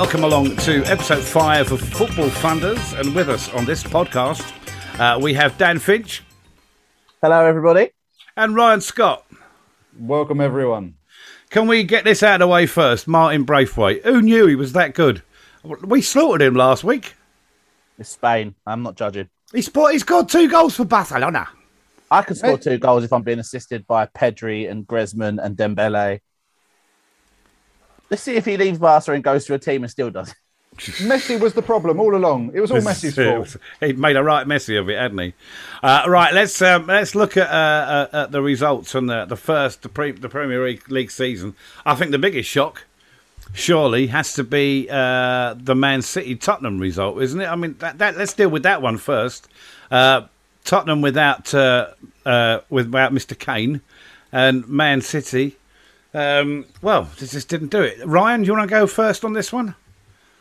welcome along to episode five of Football Funders. And with us on this podcast, uh, we have Dan Finch Hello, everybody. and Ryan Scott. Welcome, everyone. Can we get this out of the way first? Martin Braithwaite. Who knew he was that good? We slaughtered him last week. It's Spain. I'm not judging. He scored, he scored two goals for Barcelona. I could score two goals if I'm being assisted by Pedri and Griezmann and Dembele. Let's see if he leaves Barca and goes to a team and still does. it. Messi was the problem all along. It was all Messi's fault. He made a right messy of it, hadn't he? Uh, right, let's um, let's look at, uh, uh, at the results from the the first the, pre, the Premier League- season. I think the biggest shock, surely, has to be uh, the Man City Tottenham result, isn't it? I mean, that, that let's deal with that one first. Uh, Tottenham without uh, uh, without Mr. Kane, and Man City. Um, well, this just didn't do it. Ryan, do you want to go first on this one?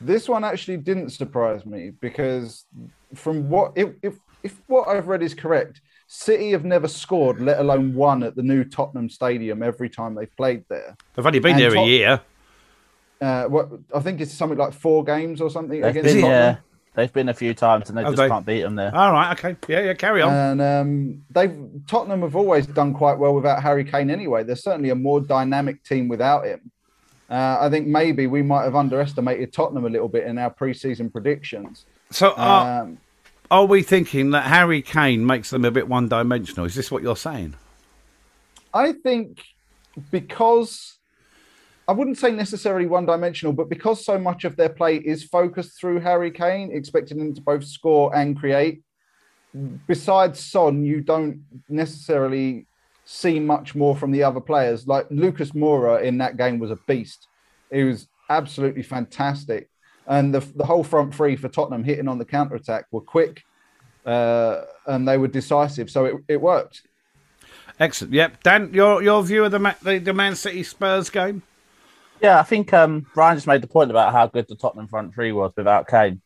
This one actually didn't surprise me because, from what if, if if what I've read is correct, City have never scored, let alone won at the new Tottenham Stadium every time they've played there. They've only been And there a year. Uh, what I think it's something like four games or something They've against been, Tottenham. yeah, they've been a few times and they Have just they? can't beat them there. All right, okay, yeah, yeah, carry on. And um, they've Tottenham have always done quite well without Harry Kane anyway. They're certainly a more dynamic team without him. Uh, I think maybe we might have underestimated Tottenham a little bit in our preseason predictions. so, are, Um, are we thinking that Harry Kane makes them a bit one-dimensional? Is this what you're saying? I think because I wouldn't say necessarily one dimensional, but because so much of their play is focused through Harry Kane, expecting him to both score and create. Besides Son, you don't necessarily see much more from the other players. Like Lucas Moura in that game was a beast. He was absolutely fantastic. And the, the whole front three for Tottenham hitting on the counter attack were quick uh, and they were decisive. So it, it worked. Excellent. Yep, Dan, your your view of the the, the Man City Spurs game? Yeah, I think um, Brian just made the point about how good the Tottenham front three was without Kane.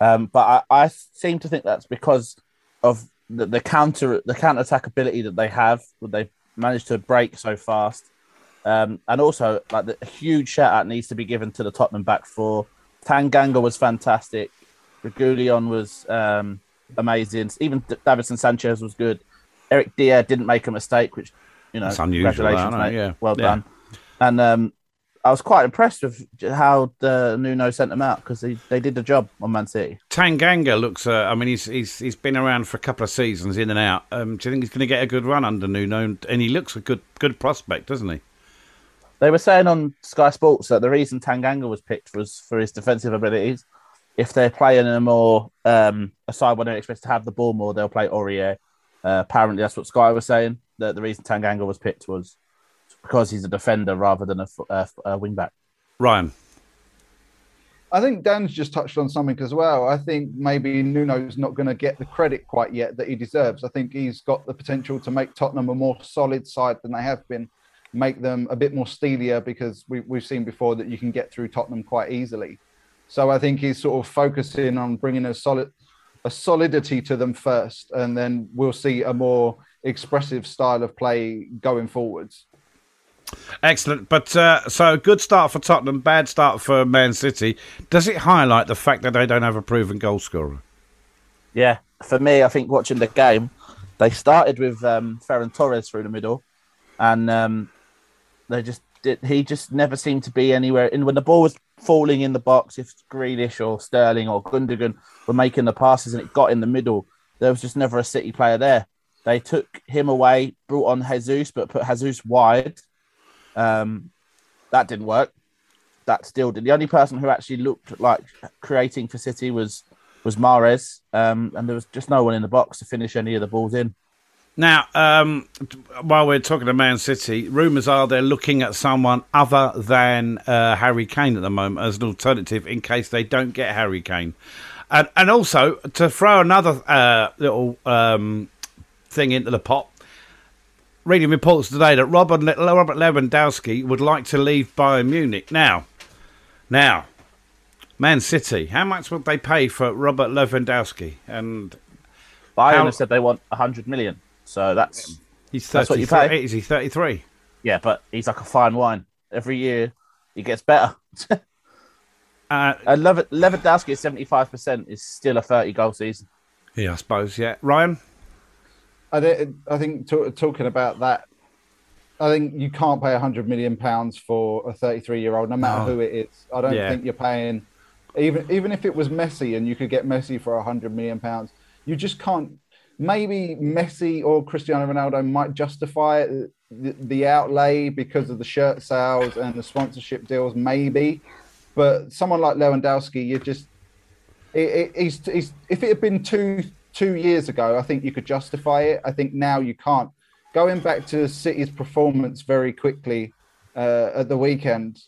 Um, but I, I seem to think that's because of the, the counter the counter attack ability that they have, that they managed to break so fast. Um, and also, like the a huge shout out needs to be given to the Tottenham back four. Tanganga was fantastic. Reguilon was um, amazing. Even Davinson Sanchez was good. Eric Dier didn't make a mistake, which you know, That's unusual, congratulations, know, mate. yeah. Well Yeah. done. And um, I was quite impressed with how the Nuno sent them out because they, they did the job on Man City. Tanganga looks. Uh, I mean, he's he's he's been around for a couple of seasons, in and out. Um, do you think he's going to get a good run under Nuno? And, he looks a good good prospect, doesn't he? They were saying on Sky Sports that the reason Tanganga was picked was for his defensive abilities. If they're playing a more um, a side where they expect to have the ball more, they'll play Aurier. Uh, apparently, that's what Sky was saying. That the reason Tanganga was picked was because he's a defender rather than a wing back. Ryan. I think Dan's just touched on something as well. I think maybe Nuno's not going to get the credit quite yet that he deserves. I think he's got the potential to make Tottenham a more solid side than they have been, make them a bit more steelier because we, we've seen before that you can get through Tottenham quite easily. So I think he's sort of focusing on bringing a solid, a solidity to them first, and then we'll see a more expressive style of play going forwards. Excellent. But uh, so good start for Tottenham, bad start for Man City. Does it highlight the fact that they don't have a proven goal scorer? Yeah, for me, I think watching the game, they started with um, Ferran Torres through the middle, and um, they just did. He just never seemed to be anywhere. And when the ball was falling in the box, if Grealish or Sterling or Gundogan were making the passes and it got in the middle, there was just never a City player there. They took him away, brought on Jesus, but put Jesus wide. Um, that didn't work. That still did. The only person who actually looked like creating for City was was Mahrez, um, and there was just no one in the box to finish any of the balls in. Now, um, while we're talking to Man City, rumours are they're looking at someone other than uh, Harry Kane at the moment as an alternative in case they don't get Harry Kane. And, and also, to throw another uh, little um, thing into the pot, reading reports today that Robert, Robert Lewandowski would like to leave Bayern Munich. Now, now, Man City, how much would they pay for Robert Lewandowski? And Bayern How- have said they want 100 million, so that's he's That's what you 33. pay? Is he 33? yeah. But he's like a fine wine. Every year he gets better. Uh, Lev- Lewandowski at seventy five percent is still a thirty goal season. yeah, I suppose. Yeah, Ryan. I, thi- I think to, talking about that, I think you can't pay 100 million pounds for a 33 year old, no matter who it is. I don't Yeah. think you're paying, even even if it was Messi and you could get Messi for 100 million pounds, you just can't. Maybe Messi or Cristiano Ronaldo might justify it, the, the outlay because of the shirt sales and the sponsorship deals, maybe. But someone like Lewandowski, you just it, it, he's, he's, if it had been two two years ago, I think you could justify it. I think now you can't. Going back to City's performance very quickly uh, at the weekend,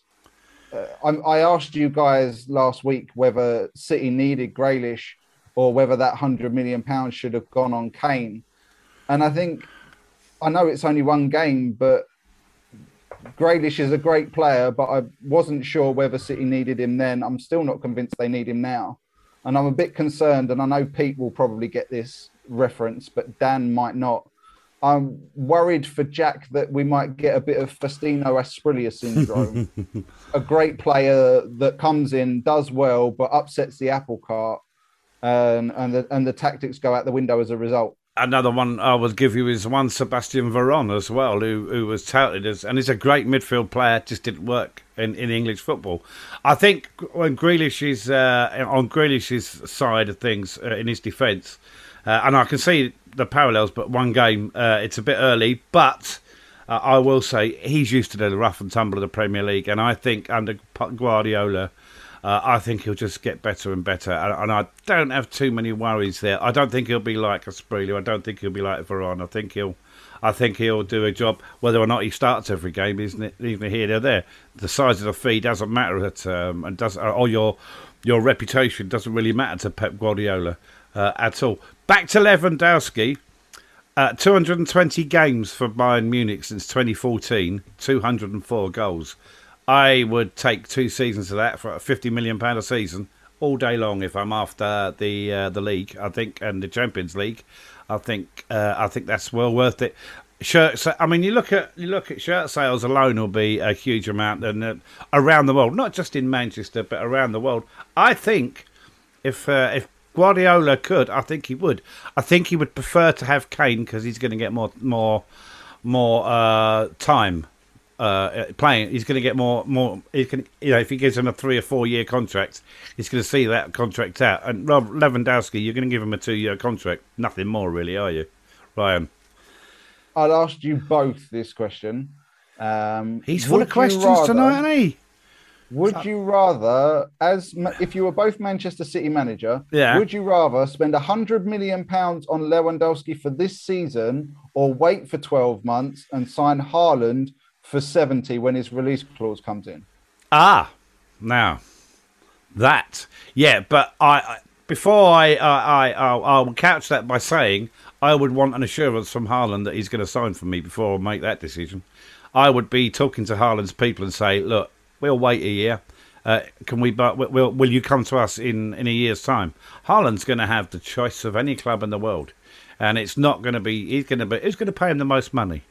uh, I asked you guys last week whether City needed Grealish or whether that hundred million pounds should have gone on Kane, and I think I know it's only one game, but Grealish is a great player, but I wasn't sure whether City needed him then. I'm still not convinced they need him now. And I'm a bit concerned, and I know Pete will probably get this reference, but Dan might not. I'm worried for Jack that we might get a bit of Faustino Asprilla syndrome. a great player that comes in, does well, but upsets the apple cart, and and the, and the tactics go out the window as a result. Another one I would give you is one Sebastian Veron as well, who who was touted as, and he's a great midfield player, just didn't work in, in English football. I think when Grealish is uh, on Grealish's side of things uh, in his defence, uh, and I can see the parallels, but one game uh, it's a bit early, but. Uh, I will say he's used to the rough and tumble of the Premier League, and I think under Guardiola, uh, I think he'll just get better and better. And, and I don't have too many worries there. I don't think he'll be like a Asprilla. I don't think he'll be like Varane. I think he'll, I think he'll do a job. Whether or not he starts every game, isn't it? Even here or there, the size of the fee doesn't matter at um, and does or your your reputation doesn't really matter to Pep Guardiola uh, at all. Back to Lewandowski. Uh, 220 games for Bayern Munich since 2014, 204 goals. I would take two seasons of that for a 50 million pound a season all day long if I'm after the uh, the league. I think and the Champions League. I think uh, I think that's well worth it. Shirt, I mean, you look at you look at shirt sales alone will be a huge amount, and uh, around the world, not just in Manchester but around the world. I think if uh, if Guardiola could, I think he would. I think he would prefer to have Kane because he's going to get more more more uh, time uh, playing. He's going to get more more. He can you know if he gives him a three or four year contract, he's going to see that contract out. And Rob Lewandowski, you're going to give him a two year contract, nothing more really, are you, Ryan? I'd asked you both this question. Um, He's full of questions rather- tonight, isn't he? Would you rather, as if you were both Manchester City manager, Yeah. would you rather spend a hundred million pounds on Lewandowski for this season, or wait for twelve months and sign Haaland for seventy when his release clause comes in? Ah, now that yeah, but I, I before I I I I'll, I'll couch that by saying I would want an assurance from Haaland that he's going to sign for me before I make that decision. I would be talking to Haaland's people and say, look, we'll wait a year. Uh, can we? But will will you come to us in in a year's time? Haaland's going to have the choice of any club in the world, and it's not going to be. He's going to be. Who's going to pay him the most money?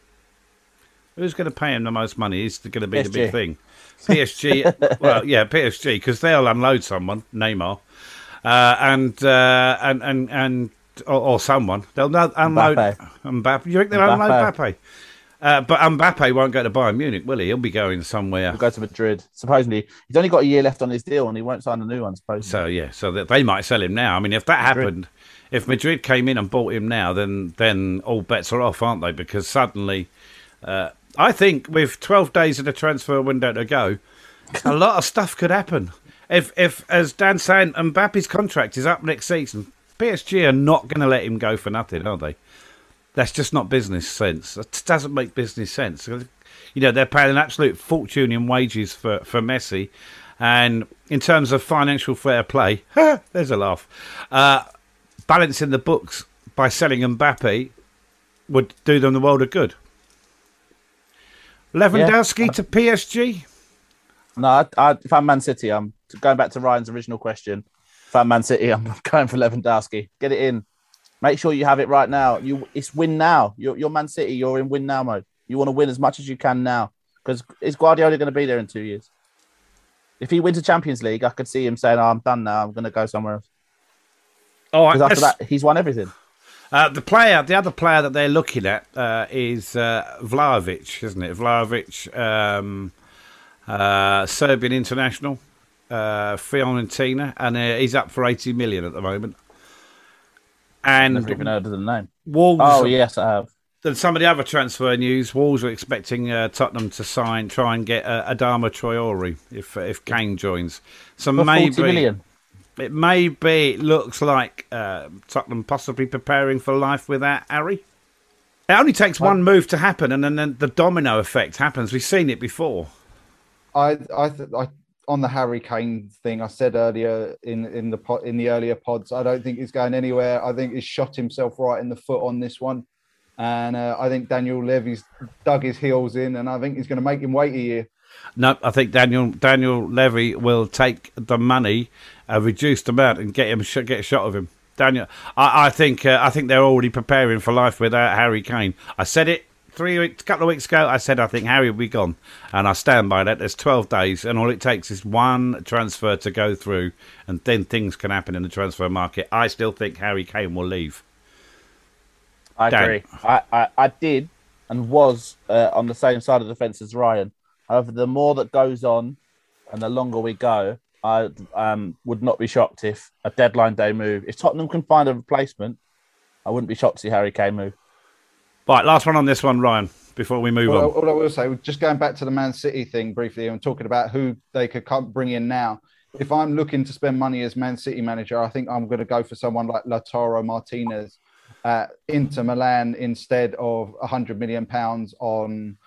Who's going to pay him the most money? Is going to be the big thing. PSG. well, yeah, PSG because they'll unload someone, Neymar, uh, and uh, and and and or, or someone. They'll unload Mbappe. Mbappe. You think they'll unload Mbappe. Mbappe? Uh, but Mbappe won't go to Bayern Munich, will he? He'll be going somewhere. He'll go to Madrid. Supposedly, he's only got a year left on his deal, and he won't sign a new one. Supposedly. So yeah, so that they might sell him now. I mean, if that Madrid. happened, if Madrid came in and bought him now, then then all bets are off, aren't they? Because suddenly, uh, I think with 12 days of the transfer window to go, a lot of stuff could happen. If if as Dan saying, Mbappe's contract is up next season, PSG are not going to let him go for nothing, are they? That's just not business sense. That doesn't make business sense. You know, they're paying an absolute fortune in wages for, for Messi. And in terms of financial fair play, there's a laugh. Uh, balancing the books by selling Mbappe would do them the world of good. Lewandowski to PSG? No, I, I, if I'm Man City, I'm going back to Ryan's original question. If I'm Man City, I'm going for Lewandowski. Get it in. Make sure you have it right now. You, it's win now. You're, you're Man City. You're in win now mode. You want to win as much as you can now because is Guardiola going to be there in two years? If he wins the Champions League, I could see him saying, oh, "I'm done now. I'm going to go somewhere else." Oh, Because after that, he's won everything. Uh, the player, the other player that they're looking at uh, is uh, Vlahovic, isn't it? Vlahovic, um, uh, Serbian international, uh, Fiorentina, and uh, he's up for 80 million at the moment. And I've never even heard of the name. Wolves, Oh yes, I have. Then some of the other transfer news, Wolves are expecting uh, Tottenham to sign, try and get uh, Adama Traore if if Kane joins. So For maybe forty million. It may be it looks like uh, Tottenham possibly preparing for life without Harry. It only takes one move to happen, and then then the domino effect happens. We've seen it before. I, I, th- I, on the Harry Kane thing, I said earlier in in the pod, in the earlier pods, I don't think he's going anywhere. I think he's shot himself right in the foot on this one, and uh, I think Daniel Levy's dug his heels in, and I think he's going to make him wait a year. No, I think Daniel Daniel Levy will take the money, a reduced amount, and get him get a shot of him. Daniel, I, I think uh, I think they're already preparing for life without Harry Kane. I said it three weeks, a couple of weeks ago. I said I think Harry will be gone, and I stand by that. There's 12 days, and all it takes is one transfer to go through, and then things can happen in the transfer market. I still think Harry Kane will leave. I Dan. agree. I, I, I did and was uh, on the same side of the fence as Ryan. However, the more that goes on and the longer we go, I um, would not be shocked if a deadline day move. If Tottenham can find a replacement, I wouldn't be shocked to see Harry Kane move. Right, last one on this one, Ryan. Before we move All, on. all I will say, just going back to the Man City thing briefly, and talking about who they could come, bring in now. If I'm looking to spend money as Man City manager, I think I'm going to go for someone like Lautaro Martinez at Inter Milan instead of 100 million pounds on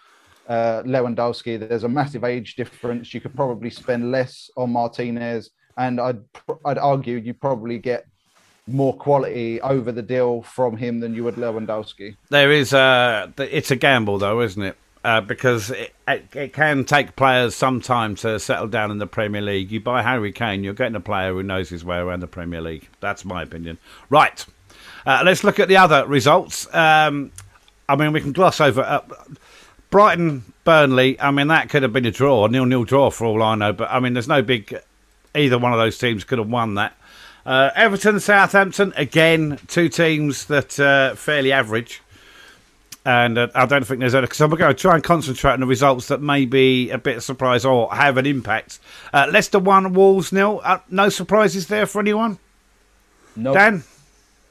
uh, Lewandowski. There's a massive age difference. You could probably spend less on Martinez, and I'd I'd argue you probably get more quality over the deal from him than you would Lewandowski. There is a. It's a gamble, though, isn't it? Uh, because it, it, it can take players some time to settle down in the Premier League. You buy Harry Kane, you're getting a player who knows his way around the Premier League. That's my opinion. Right. Uh, let's look at the other results. Um, I mean, we can gloss over uh, Brighton, Burnley. I mean, that could have been a draw, a nil-nil draw for all I know. But I mean, there's no big. Either one of those teams could have won that. Uh, Everton, Southampton, again, two teams that uh, fairly average. And uh, I don't think there's any. So we're going to try and concentrate on the results that may be a bit of surprise or have an impact. Uh, Leicester 1, Wolves nil. Uh, no surprises there for anyone? No, Dan?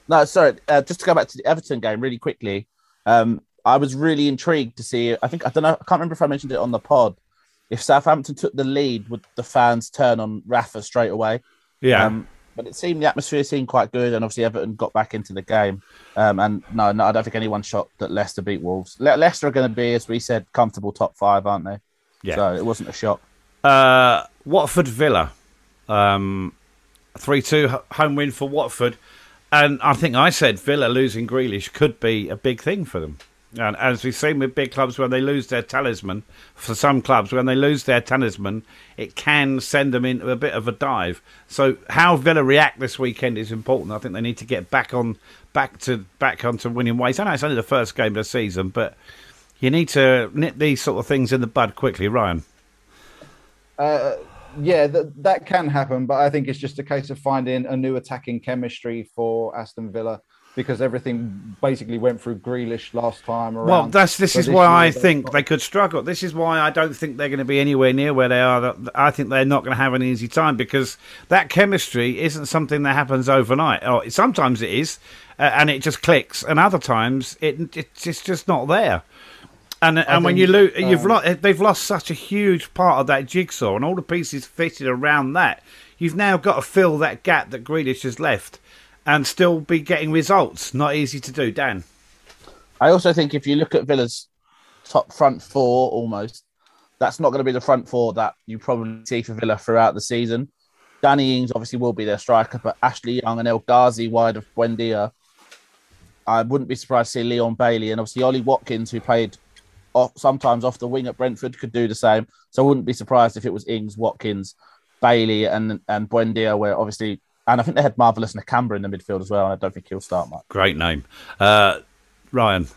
No, sorry. Uh, just to go back to the Everton game really quickly. Um, I was really intrigued to see. I think I don't know. I can't remember if I mentioned it on the pod. If Southampton took the lead, would the fans turn on Rafa straight away? Yeah. Um, but it seemed the atmosphere seemed quite good, and obviously Everton got back into the game. Um, and no, no, I don't think anyone's shocked that Leicester beat Wolves. Le- Leicester are going to be, as we said, comfortable top five, aren't they? Yeah. So it wasn't a shock. Uh, Watford Villa, um, three two home win for Watford, and I think I said Villa losing Grealish could be a big thing for them. And as we've seen with big clubs, when they lose their talisman, for some clubs, when they lose their talisman, it can send them into a bit of a dive. So how Villa react this weekend is important. I think they need to get back on, back to back onto winning ways. I know it's only the first game of the season, but you need to nip these sort of things in the bud quickly, Ryan. Uh, yeah, th- that can happen, but I think it's just a case of finding a new attacking chemistry for Aston Villa because everything basically went through Grealish last time around. Well, that's this So is why I think got- they could struggle. This is why I don't think they're going to be anywhere near where they are. I think they're not going to have an easy time because that chemistry isn't something that happens overnight. Or sometimes it is, uh, and it just clicks, and other times it it's just, not there. And and when you lose, think, you've um, lost. They've lost such a huge part of that jigsaw, and all the pieces fitted around that. You've now got to fill that gap that Grealish has left, and still be getting results. Not easy to do, Dan. I also think if you look at Villa's top front four, almost, that's not going to be the front four that you probably see for Villa throughout the season. Danny Ings obviously will be their striker, but Ashley Young and El Ghazi wide of Buendia. I wouldn't be surprised to see Leon Bailey and obviously Ollie Watkins, who played off, sometimes off the wing at Brentford, could do the same. So I wouldn't be surprised if it was Ings, Watkins, Bailey, and and Buendia, where obviously, and I think they had Marvelous Nakamba in the midfield as well, and I don't think he'll start much. Great name, uh, Ryan.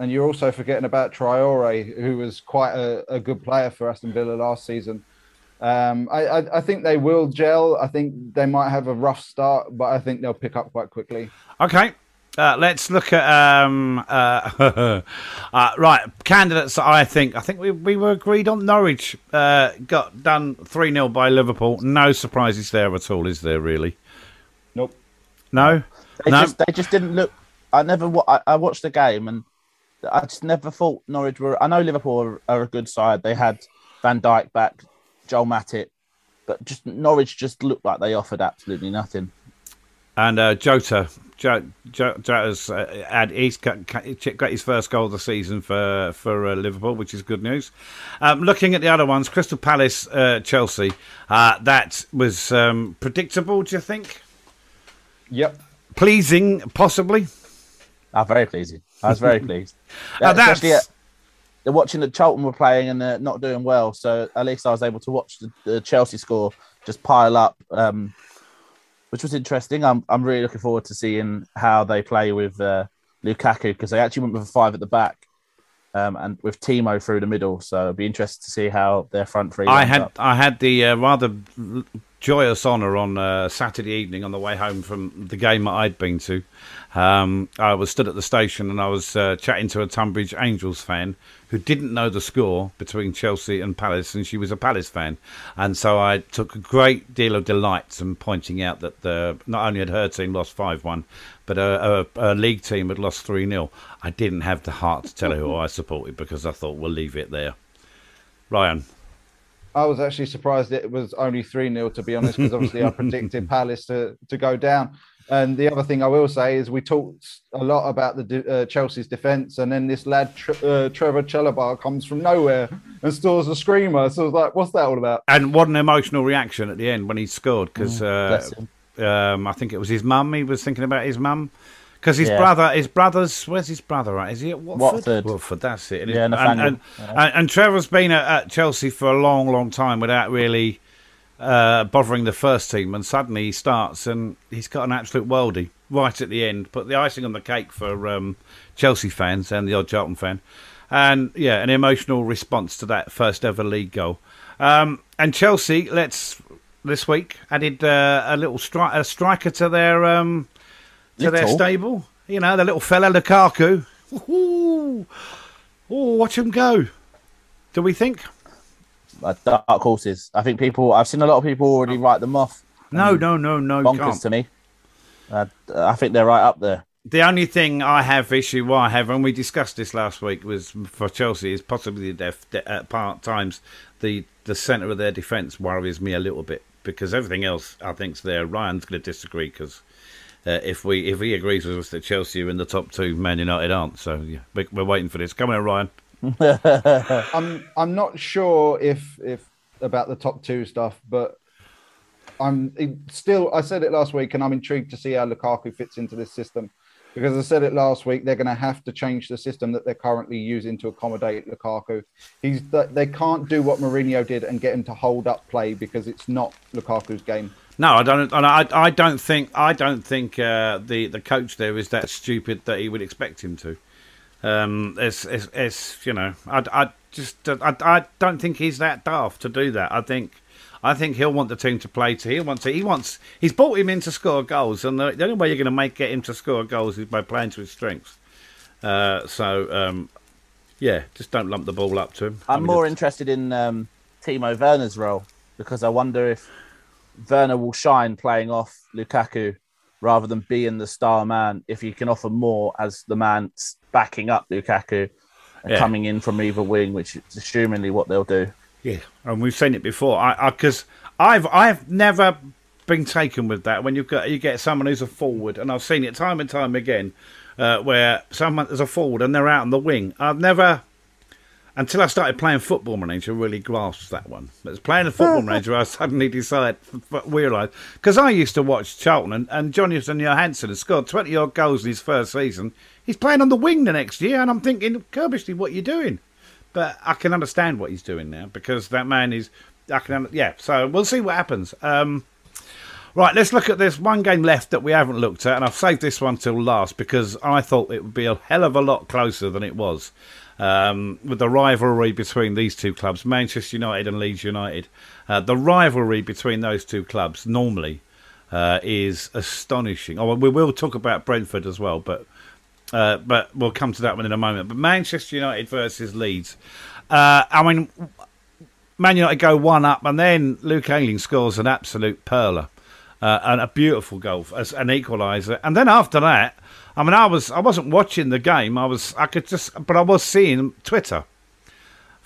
And you're also forgetting about Traore, who was quite a, a good player for Aston Villa last season. Um, I, I, I think they will gel. I think they might have a rough start, but I think they'll pick up quite quickly. Okay. Uh, let's look at um, uh, uh, right candidates. I think I think we, we were agreed on Norwich. Uh, got done three 0 by Liverpool. No surprises there at all, is there? Really? Nope. No. They no. just they just didn't look. I never. I, I watched the game and I just never thought Norwich were. I know Liverpool are, are a good side. They had Van Dijk back, Joel Matip, but just Norwich just looked like they offered absolutely nothing. And uh, Jota, jo- jo- Jota's uh, had he's got, got his first goal of the season for for uh, Liverpool, which is good news. Um, looking at the other ones, Crystal Palace, uh, Chelsea, uh, that was um, predictable. Do you think? Yep. Pleasing, possibly. Ah, very pleasing. I was very pleased. Uh, that's- Especially at, they're watching that Charlton were playing and they're not doing well. So at least I was able to watch the, the Chelsea score just pile up, um, which was interesting. I'm I'm really looking forward to seeing how they play with uh, Lukaku because they actually went with a five at the back. Um, and with Timo through the middle, so it'd be interesting to see how their front three. I had up. I had the uh, rather joyous honour on uh, Saturday evening on the way home from the game that I'd been to. Um, I was stood at the station and I was uh, chatting to a Tonbridge Angels fan who didn't know the score between Chelsea and Palace, and she was a Palace fan. And so I took a great deal of delight in pointing out that the, not only had her team lost 5 1, but a, a, a league team had lost 3 0. I didn't have the heart to tell her who I supported because I thought we'll leave it there. Ryan. I was actually surprised it was only 3 0, to be honest, because obviously I predicted Palace to, to go down. And the other thing I will say is we talked a lot about the de- uh, Chelsea's defence, and then this lad Tre- uh, Trevor Chalobah comes from nowhere and stores a screamer. So I was like, "What's that all about?" And what an emotional reaction at the end when he scored because bless him. um, I think it was his mum. He was thinking about his mum because his Yeah. brother, his brother's where's his brother at? Is he at Watford? Watford. Watford, that's it. And, Yeah, and, and, and, and Trevor's been at, at Chelsea for a long, long time without really uh, bothering the first team, and suddenly he starts and he's got an absolute worldie right at the end. Put the icing on the cake for um, Chelsea fans and the odd Charlton fan, and yeah, an emotional response to that first ever league goal. Um, and Chelsea, let's this week added uh, a little stri- a striker to their um, to their stable. You know, the little fella Lukaku. Ooh, oh, watch him go. Do we think? Uh, dark horses. I think people. I've seen a lot of people already write them off. No, no, no, no. Bonkers can't. to me. Uh, I think they're right up there. The only thing I have issue, what I have, and we discussed this last week, was for Chelsea is possibly the def, de, at part times the the centre of their defence worries me a little bit because everything else I think's there. Ryan's going to disagree because uh, if we if he agrees with us that Chelsea are in the top two, Man United aren't. So yeah, we- we're waiting for this. Come on, Ryan. I'm I'm not sure if if about the top two stuff, but I'm it- still. I said it last week, and I'm intrigued to see how Lukaku fits into this system. Because I said it last week, they're going to have to change the system that they're currently using to accommodate Lukaku. He's they can't do what Mourinho did and get him to hold up play because it's not Lukaku's game. No, I don't. I, I don't think. I don't think uh, the the coach there is that stupid that he would expect him to. Um, it's, it's, it's you know, I, I just I, I don't think he's that daft to do that. I think I think he'll want the team to play to. He wants to. He wants. He's brought him in to score goals, and the, the only way you're going to make get him to score goals is by playing to his strengths. Uh, so um, yeah, just don't lump the ball up to him. I I'm mean, more interested in um, Timo Werner's role because I wonder if Werner will shine playing off Lukaku rather than being the star man. If he can offer more as the man backing up Lukaku and Yeah. coming in from either wing, which is assumingly what they'll do. Yeah, and we've seen it before. I because I've I've never been taken with that when you've got you get someone who's a forward, and I've seen it time and time again, uh, where someone is a forward and they're out on the wing. I've never. Until I started playing Football Manager, really grasped that one. But as playing a Football Manager, I suddenly decided, realised, because I used to watch Charlton and, and Jonathan Johansson has scored 20 odd goals in his first season. He's playing on the wing the next year, and I'm thinking, Curbishley, what are you doing? but I can understand what he's doing now because that man is. I can, yeah. So we'll see what happens. Um, right, let's look at this one game left that we haven't looked at, and I've saved this one till last because I thought it would be a hell of a lot closer than it was. um, with the rivalry between these two clubs, Manchester United and Leeds United. Uh, the rivalry between those two clubs normally uh, is astonishing. Oh, we will talk about Brentford as well, but uh, but we'll come to that one in a moment. But Manchester United versus Leeds. Uh, I mean, Man United go one up, and then Luke Ayling scores an absolute perler uh, and a beautiful goal as an equaliser. And then after that, I mean, I was I wasn't watching the game. I was I could just, but I was seeing Twitter.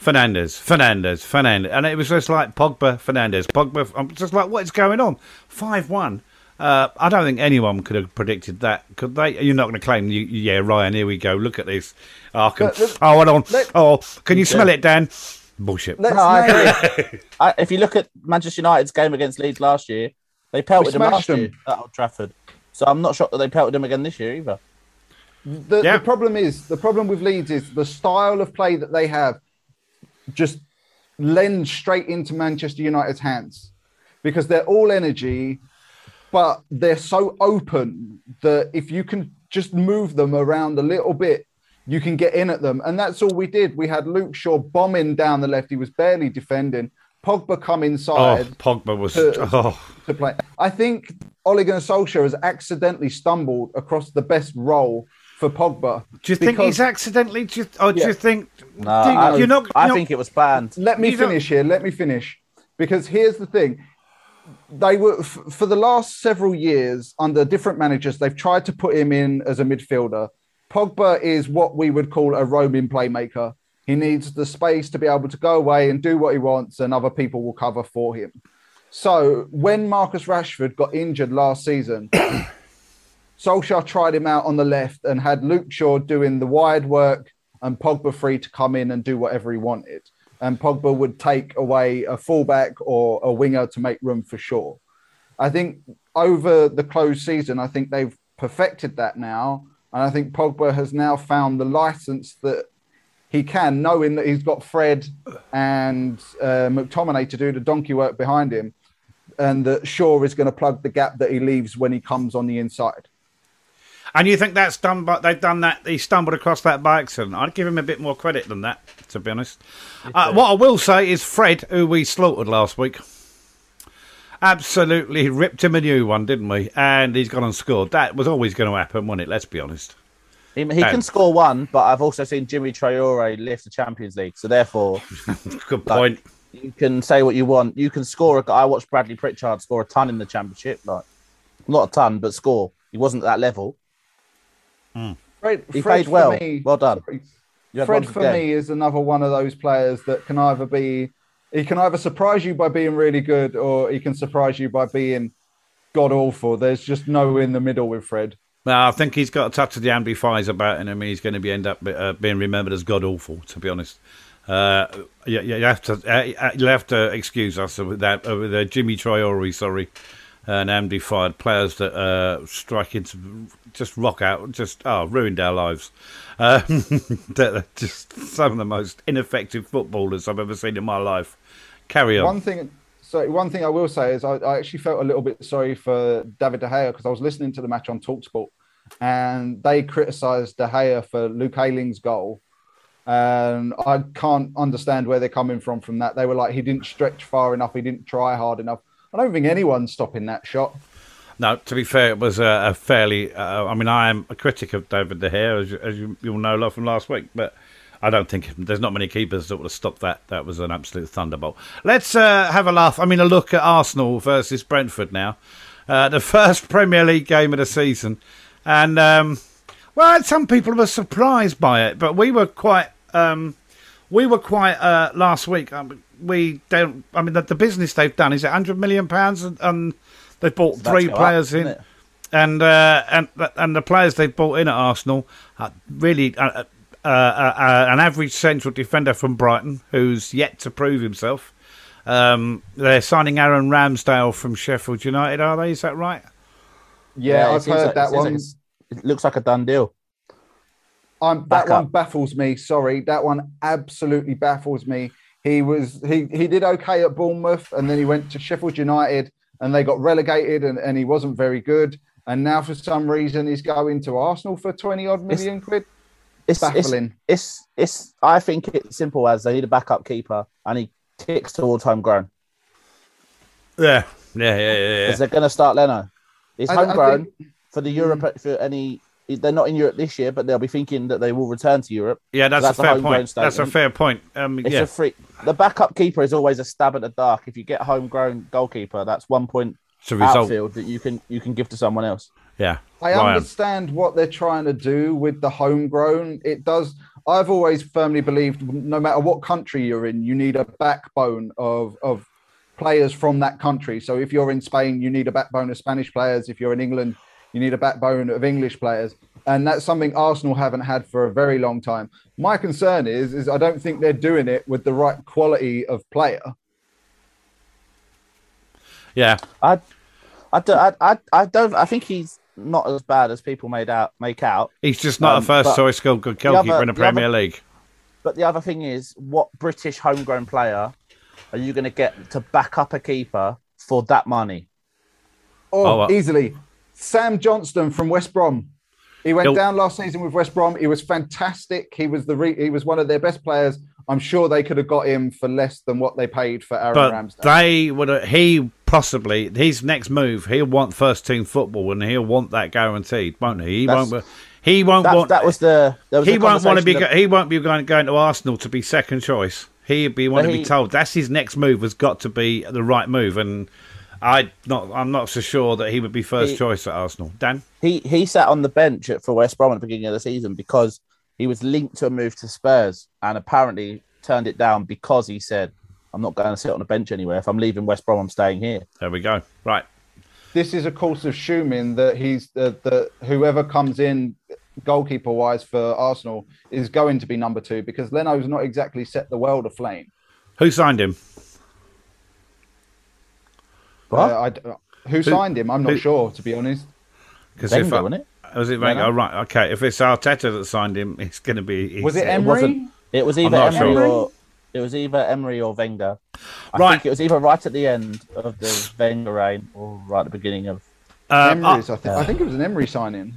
Fernandes, Fernandes, Fernandes, and it was just like Pogba, Fernandes, Pogba. I'm just like, what is going on? Five one. Uh, I don't think anyone could have predicted that. Could they? You're not going to claim, you, yeah, Ryan. Here we go. Look at this. Oh, can, oh hold on. Let, oh, can you smell yeah. it, Dan? Bullshit. No, I I, if you look at Manchester United's game against Leeds last year, they pelted them last them. year at Old Trafford. So I'm not shocked that they pelted them again this year either. The, yeah. the problem is the problem with Leeds is the style of play that they have just lends straight into Manchester United's hands because they're all energy, but they're so open that if you can just move them around a little bit, you can get in at them. And that's all we did. We had Luke Shaw bombing down the left. He was barely defending. Pogba come oh, inside. Oh, Pogba was to, oh. to play. I think Ole Gunnar Solskjaer has accidentally stumbled across the best role for Pogba. Do you think he's accidentally? Do you, or do yeah. you think? No, I, you're not, I think it was planned. Let me finish here. Let me finish, because here's the thing: they were f- for the last several years under different managers. They've tried to put him in as a midfielder. Pogba is what we would call a roaming playmaker. He needs the space to be able to go away and do what he wants, and other people will cover for him. So when Marcus Rashford got injured last season, Solskjaer tried him out on the left and had Luke Shaw doing the wide work and Pogba free to come in and do whatever he wanted. And Pogba would take away a fullback or a winger to make room for Shaw. I think over the closed season, I think they've perfected that now. And I think Pogba has now found the license that he can, knowing that he's got Fred and uh, McTominay to do the donkey work behind him, and that Shaw is going to plug the gap that he leaves when he comes on the inside. And you think that's done, but they've done that. He stumbled across that by accident. I'd give him a bit more credit than that, to be honest. Uh, what I will say is Fred, who we slaughtered last week, absolutely ripped him a new one, didn't we? And he's gone and scored. That was always going to happen, wasn't it? Let's be honest. He, he can score one, but I've also seen Djimi Traore lift the Champions League. So therefore, good point. Like, you can say what you want. You can score. A, I watched Bradley Pritchard score a ton in the Championship, like not a ton, but score. He wasn't at that level. Mm. Fred, he Fred played well. Me, well done. Fred for me is another one of those players that can either be he can either surprise you by being really good or he can surprise you by being god awful. There's just no in the middle with Fred. Well, I think he's got a touch of the Fires about him. He's going to be end up uh, being remembered as god awful. To be honest, uh, you, you, have to uh, you have to excuse us with that uh, with uh, Djimi Traore. Sorry, and Andy Fired players that uh, strike into just rock out, just oh ruined our lives. They're just some of the most ineffective footballers I've ever seen in my life. Carry on. One thing so one thing I will say is I, I actually felt a little bit sorry for David De Gea because I was listening to the match on Talksport and they criticised De Gea for Luke Ayling's goal. And I can't understand where they're coming from from that. They were like, he didn't stretch far enough, he didn't try hard enough. I don't think anyone's stopping that shot. No, to be fair, it was a, a fairly. Uh, I mean, I am a critic of David De Gea, as, as you, will know from last week, but I don't think there's not many keepers that would have stopped that. That was an absolute thunderbolt. Let's uh, have a laugh. I mean, a look at Arsenal versus Brentford now. Uh, the first Premier League game of the season. And, um, well, some people were surprised by it, but we were quite. Um, we were quite uh, last week. Um, we don't. I mean, the, the, business they've done is it hundred million pounds, and, and they've bought three players up, in, and uh, and and the players they've bought in at Arsenal are really uh, uh, uh, uh, an average central defender from Brighton who's yet to prove himself. Um, they're signing Aaron Ramsdale from Sheffield United, are they? Is that right? Yeah, yeah I've heard like, that one. Like it looks like a done deal. Um, that one baffles me. Sorry, that one absolutely baffles me. He was he he did okay at Bournemouth, and then he went to Sheffield United, and they got relegated, and, and he wasn't very good. And now, for some reason, he's going to Arsenal for twenty odd million it's, quid It's, it's, baffling. it's it's I think it's simple as they need a backup keeper and he kicks towards homegrown Yeah, yeah, yeah, yeah. yeah. because they're going to start Leno. He's I- I homegrown think- for the Europe for any. They're not in Europe this year, but they'll be thinking that they will return to Europe. Yeah, that's, That's a a fair homegrown point. That's a fair point. Um, It's yeah, a free. The backup keeper is always a stab at the dark. If you get a homegrown goalkeeper, that's one point it's a result. outfield that you can you can give to someone else. Yeah, I Ryan. understand what they're trying to do with the homegrown. It does. I've always firmly believed, no matter what country you're in, you need a backbone of of players from that country. So if you're in Spain, you need a backbone of Spanish players. If you're in England, you need a backbone of English players, and that's something Arsenal haven't had for a very long time. My concern is, is I don't think they're doing it with the right quality of player. Yeah, I, I don't, I, I, I don't. I think he's not as bad as people made out make out. he's just not Um, a first choice goal good goalkeeper other- in the the Premier other- League. But the other thing is, what British homegrown player are you going to get to back up a keeper for that money? Oh, Oh, well. easily. Sam Johnston from West Brom. He went He'll- down last season with West Brom. He was fantastic. He was the re- he was one of their best players. I'm sure they could have got him for less than what they paid for Aaron But Ramsdale. they would. have He possibly his next move. He'll want first team football, and he'll want that guaranteed, won't he? He That's- won't. He won't That, want. that was the. Was he won't want to be. Go, he won't be going, going to Arsenal to be second choice. He'd be want to be told that's his next move has got to be the right move, and I not. I'm not so sure that he would be first He- choice at Arsenal. Dan, he he sat on the bench at, for West Brom at the beginning of the season because he was linked to a move to Spurs and apparently turned it down because he said, "I'm not going to sit on the bench anywhere. If I'm leaving West Brom, I'm staying here." there we go. Right. this is a course of Schumann that he's the, the whoever comes in goalkeeper wise for Arsenal is going to be number two because Leno's not exactly set the world aflame. Who signed him? What? Uh, I d who signed him? I'm not who- sure to be honest. Because Wenger, wasn't it? Was it Wenger? Leno? Oh, right. Okay. If it's Arteta that signed him, it's going to be. Was it it's- Emery? wasn't- It was either Emery sure. or it was either Emery or Wenger. I Right. think it was either right at the end of the Wenger reign or right at the beginning of. Um, Emery's, oh, I, think, I think it was an Emery signing.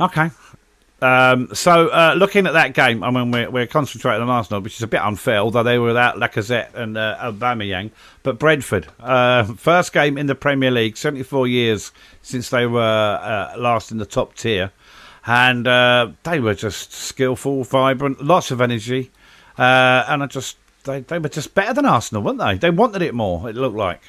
Okay. Um, so uh, looking at that game, I mean, we're, we're concentrating on Arsenal, which is a bit unfair, although they were without Lacazette and uh, Aubameyang. But Brentford, uh, first game in the Premier League, 74 years since they were uh, last in the top tier, and uh, they were just skillful, vibrant, lots of energy, uh, and I just they, they were just better than Arsenal, weren't they? They wanted it more. It looked like.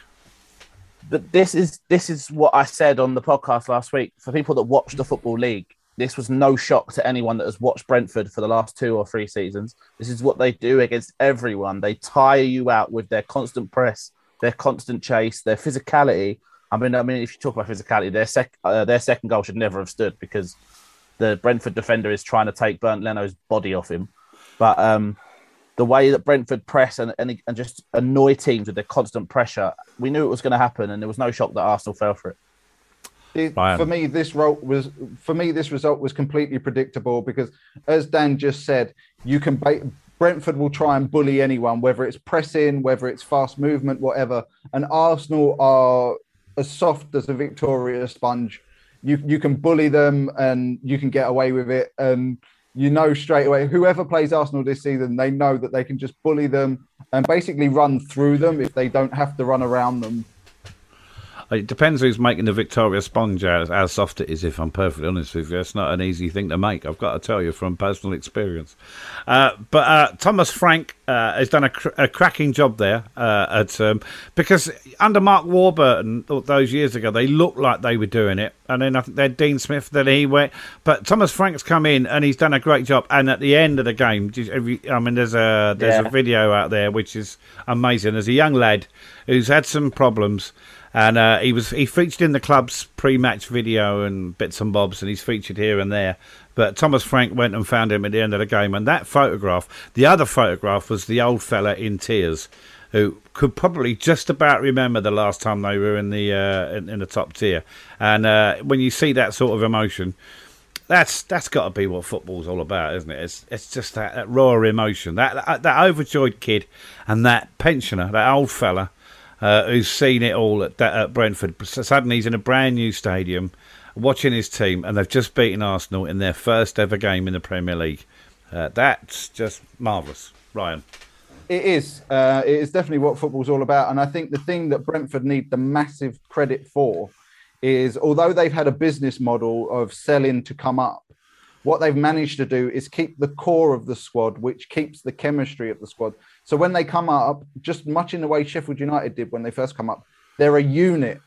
But this is this is what I said on the podcast last week. For people that watch the football league, this was no shock to anyone that has watched Brentford for the last two or three seasons. This is what they do against everyone. They tire you out with their constant press, their constant chase, their physicality. I mean, I mean, if you talk about physicality, their sec, uh, their second goal should never have stood because the Brentford defender is trying to take Bernd Leno's body off him. But um, the way that Brentford press and, and and just annoy teams with their constant pressure, we knew it was going to happen, and there was no shock that Arsenal fell for it. It- for me, this result was for me this result was completely predictable because, as Dan just said, you can ba- Brentford will try and bully anyone, whether it's pressing, whether it's fast movement, whatever. And Arsenal are as soft as a Victoria sponge. You you can bully them and you can get away with it, and you know straight away whoever plays Arsenal this season, they know that they can just bully them and basically run through them if they don't have to run around them. It depends who's making the Victoria sponge out, how soft it is, if I'm perfectly honest with you. It's not an easy thing to make, I've got to tell you from personal experience. Uh, but uh, Thomas Frank uh, has done a, cr- a cracking job there uh, at um, because under Mark Warburton those years ago, they looked like they were doing it. And then I think they had Dean Smith, then he went. But Thomas Frank's come in and he's done a great job. And at the end of the game, I mean, there's a there's a video out there which is amazing. There's a young lad who's had some problems and uh, he was he featured in the club's pre-match video and bits and bobs, and he's featured here and there. But Thomas Frank went and found him at the end of the game, and that photograph, the other photograph, was the old fella in tears, who could probably just about remember the last time they were in the uh, in, in the top tier. And uh, when you see that sort of emotion, that's that's got to be what football's all about, isn't it? It's it's just that, that raw emotion, that, that that overjoyed kid, and that pensioner, that old fella, uh, who's seen it all at, at Brentford. Suddenly he's in a brand new stadium watching his team, and they've just beaten Arsenal in their first ever game in the Premier League. Uh, that's just marvellous. Ryan. It is. Uh, it is definitely what football's all about. And I think the thing that Brentford need the massive credit for is although they've had a business model of selling to come up, what they've managed to do is keep the core of the squad, which keeps the chemistry of the squad. So when they come up, just much in the way Sheffield United did when they first come up, they're a unit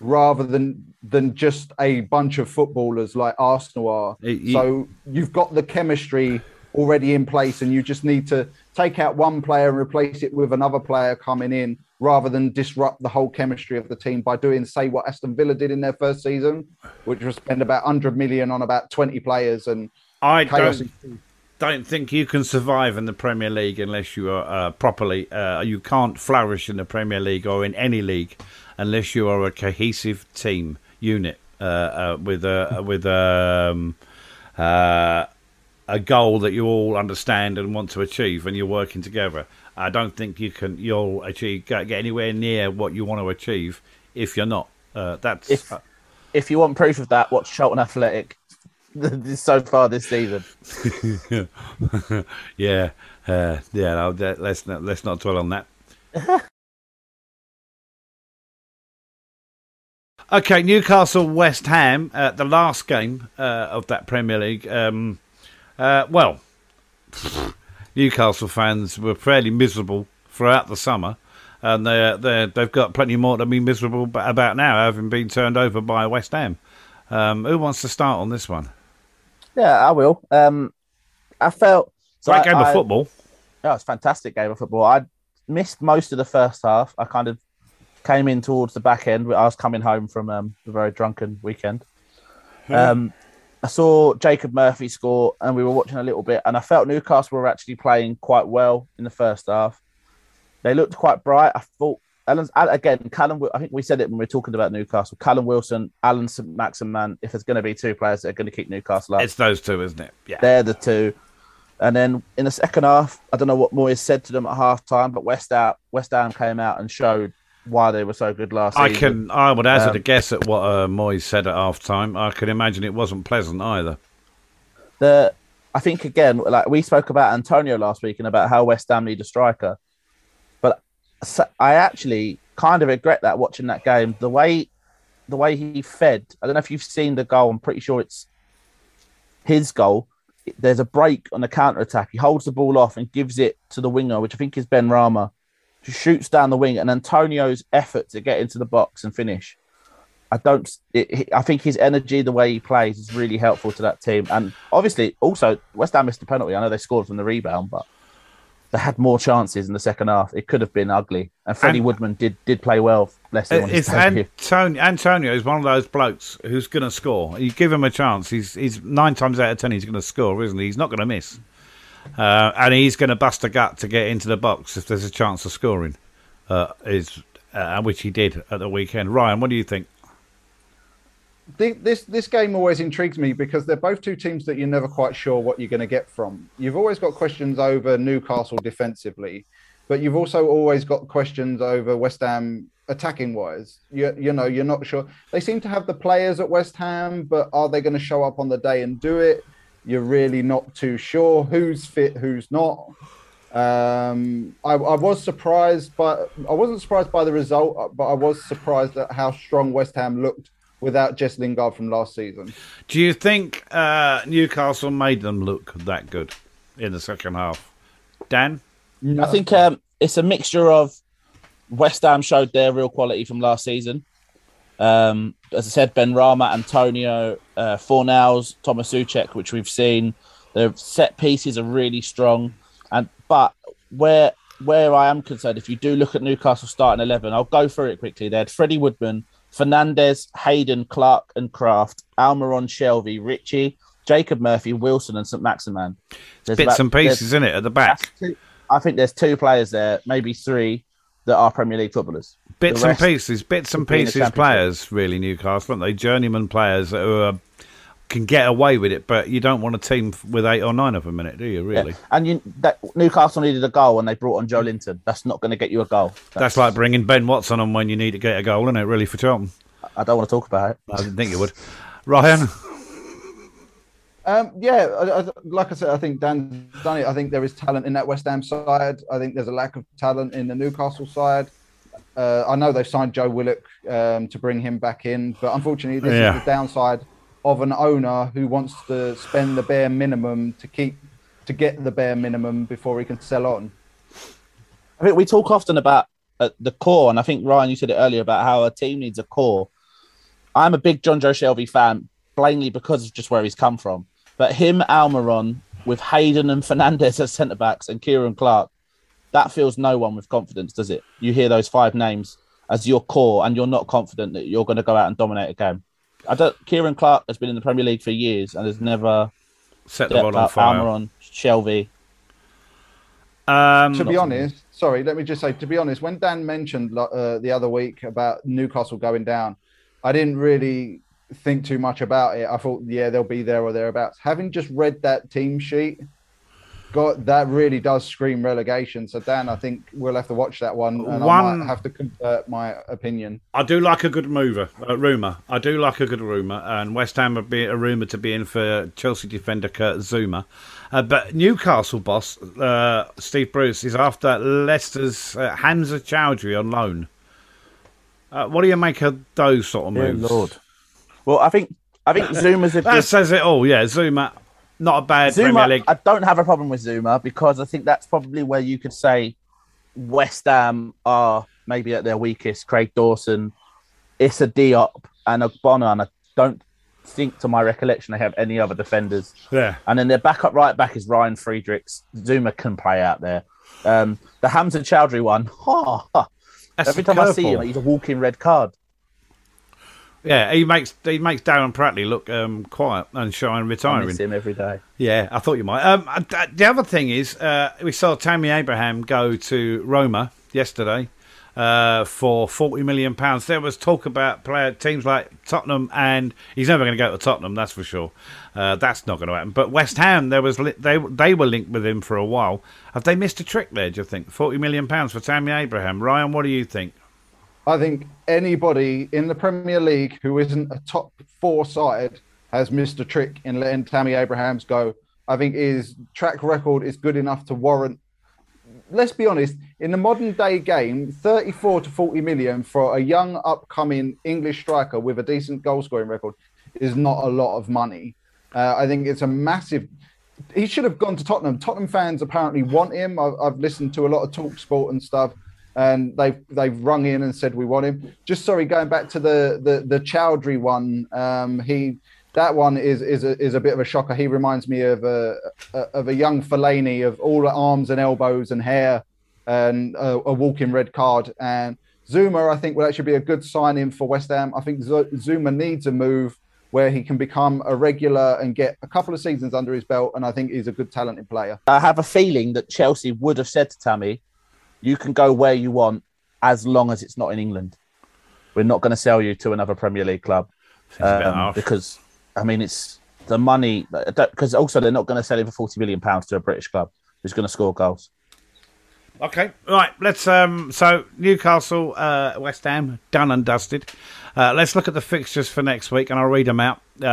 rather than than just a bunch of footballers like Arsenal are. So you've got the chemistry already in place, and you just need to take out one player and replace it with another player coming in, rather than disrupt the whole chemistry of the team by doing, say, what Aston Villa did in their first season, which was spend about 100 million on about 20 players and I chaos. don't don't think you can survive in the Premier League unless you are uh, properly. Uh, you can't flourish in the Premier League or in any league unless you are a cohesive team unit uh, uh, with a with um, uh, a goal that you all understand and want to achieve, and you're working together. I don't think you can you'll achieve get get anywhere near what you want to achieve if you're not. Uh, that's If- If you want proof of that, watch Charlton Athletic so far this season. yeah, uh, yeah. No, let's not let's not dwell on that. okay, Newcastle West Ham, uh, the last game uh, of that Premier League. Um, uh, well, Newcastle fans were fairly miserable throughout the summer. And they they they've got plenty more to be miserable about now, having been turned over by West Ham. Um, who wants to start on this one? Yeah, I will. Um, I felt so Great I- game of football. Yeah, it's fantastic game of football. I missed most of the first half. I kind of came in towards the back end. I was coming home from um, a very drunken weekend. Um, I saw Jacob Murphy score, and we were watching a little bit, and I felt Newcastle were actually playing quite well in the first half. They looked quite bright. I thought Alan's again. Callum, I think we said it when we were talking about Newcastle. Callum Wilson, Allan Saint-Maximin. If there's going to be two players that are going to keep Newcastle up, It's those two, isn't it? Yeah. they're the two. And then in the second half, I don't know what Moyes said to them at half time, but West Ham, West Ham came out and showed why they were so good last I season. can. I would hazard Um, a guess at what uh, Moyes said at half time. I can imagine it wasn't pleasant either. The I think again, like we spoke about Antonio last week and about how West Ham need a striker, so- I actually kind of regret that watching that game. The way the way he fed. I don't know if you've seen the goal. I'm pretty sure it's his goal. There's a break on the counter attack. He holds the ball off and gives it to the winger, which I think is Benrahma, who shoots down the wing. And Antonio's effort to get into the box and finish. I don't. It, I think his energy, the way he plays, is really helpful to that team. And obviously, also West Ham missed the penalty. I know they scored from the rebound, but they had more chances in the second half. It could have been ugly. And Freddie And- Woodman did did play well. Him. It's. Antonio. Antonio is one of those blokes who's going to score. You give him a chance. He's he's nine times out of ten he's going to score, isn't he? He's not going to miss, uh, and he's going to bust a gut to get into the box if there's a chance of scoring. Uh, is uh, which he did at the weekend. Ryan, what do you think? Thi- this this game always intrigues me because they're both two teams that you're never quite sure what you're going to get from. You've always got questions over Newcastle defensively, but you've also always got questions over West Ham attacking wise. You you know you're not sure. They seem to have the players at West Ham, but are they going to show up on the day and do it? You're really not too sure who's fit, who's not. Um, I, I was surprised, but I wasn't surprised by the result, but I was surprised at how strong West Ham looked without Jess Lingard from last season. Do you think uh, Newcastle made them look that good in the second half? Dan, I think um, it's a mixture of West Ham showed their real quality from last season. Um, as I said, Benrahma, Antonio, uh, Fornals, Tomáš Souček, which we've seen. The set pieces are really strong, and but where where I am concerned, if you do look at Newcastle starting eleven, I'll go through it quickly. They had Freddie Woodman, Fernandez, Hayden, Clark, and Krafth, Almiron, Shelvey, Ritchie, Jacob Murphy, Wilson, and Saint-Maximin. There's bits about- and pieces in it at the back. two- I think there's two players there, maybe three, that are Premier League footballers. Bits and pieces, bits and could be in the pieces players, really, Newcastle, aren't they? Journeyman players that are, can get away with it, but you don't want a team with eight or nine of them in it, do you, Yeah. really? And you, that Newcastle needed a goal and they brought on Joelinton. That's not going to get you a goal. That's like bringing Ben Watson on when you need to get a goal, isn't it, really, for Charlton? I don't want to talk about it. I didn't think you would. Ryan. Um, yeah, I, I, like I said, I think Dan's done it. I think there is talent in that West Ham side. I think there's a lack of talent in the Newcastle side. Uh, I know they've signed Joe Willock um, to bring him back in, but unfortunately, this Yeah. is the downside of an owner who wants to spend the bare minimum to keep to get the bare minimum before he can sell on. I think we talk often about uh, the core, and I think Ryan, you said it earlier about how a team needs a core. I'm a big Jonjo Shelvey fan, plainly because of just where he's come from. But him, Almiron, with Hayden and Fernandez as centre backs, and Ciaran Clark, that feels no one with confidence, does it? You hear those five names as your core, and you're not confident that you're going to go out and dominate a game. I don't. Ciaran Clark has been in the Premier League for years and has never Set the stepped ball on fire. Almiron, Shelvey. Um, to be honest, sorry, let me just say, to be honest, when Dan mentioned uh, the other week about Newcastle going down, I didn't really think too much about it. I thought, yeah, they'll be there or thereabouts. Having just read that team sheet, God, that really does scream relegation. So, Dan, I think we'll have to watch that one, and I One- might have to convert my opinion. I do like a good mover, uh, rumour. I do like a good rumour, and West Ham would be a rumour to be in for Chelsea defender Kurt Zouma. Uh, but Newcastle boss uh, Steve Bruce is after Leicester's uh, Hamza Choudhury on loan. Uh, what do you make of those sort of Dear moves? Lord. Well, I think I think Zouma's a That says it all. Yeah, Zouma, not a bad Zouma, Premier League. I don't have a problem with Zouma because I think that's probably where you could say West Ham are maybe at their weakest. Craig Dawson, Issa Diop, and Ogbonna, and I don't think, to my recollection, they have any other defenders. yeah, And then their backup right back is Ryan Fredericks. Zouma can play out there. Um, the Hamza Choudhury one, ha, ha. That's every time I see him, he's a walking red card. Yeah, he makes he makes Darren Pratley look um, quiet and shy and retiring. I miss him every day. Yeah, I thought you might. Um, uh, the other thing is, uh, we saw Tammy Abraham go to Roma yesterday uh, for forty million pounds. There was talk about player teams like Tottenham, and he's never going to go to Tottenham, that's for sure. Uh, that's not going to happen. But West Ham, there was li- they they were linked with him for a while. Have they missed a trick there? Do you think forty million pounds for Tammy Abraham? Ryan, what do you think? I think anybody in the Premier League who isn't a top four side has missed a trick in letting Tammy Abrahams go. I think his track record is good enough to warrant. Let's be honest, in the modern day game, 34 to 40 million for a young upcoming English striker with a decent goal scoring record is not a lot of money. Uh, I think it's a massive. He should have gone to Tottenham. Tottenham fans apparently want him. I've, I've listened to a lot of talk sport and stuff and they've they've rung in and said we want him. Just sorry, going back to the the the Choudhury one, um, he that one is is a, is a bit of a shocker. He reminds me of a, a of a young Fellaini of all arms and elbows and hair and a, a walking red card. And Zouma, I think, will actually be a good sign in for West Ham. I think Zouma needs a move where he can become a regular and get a couple of seasons under his belt. And I think he's a good talented player. I have a feeling that Chelsea would have said to Tammy, "You can go where you want as long as it's not in England. We're not going to sell you to another Premier League club Seems a bit um, because I mean it's the money. Because also they're not going to sell him for forty million pounds to a British club who's going to score goals. Okay, right. Let's um. So Newcastle, uh, West Ham, done and dusted. Uh, let's look at the fixtures for next week, and I'll read them out uh,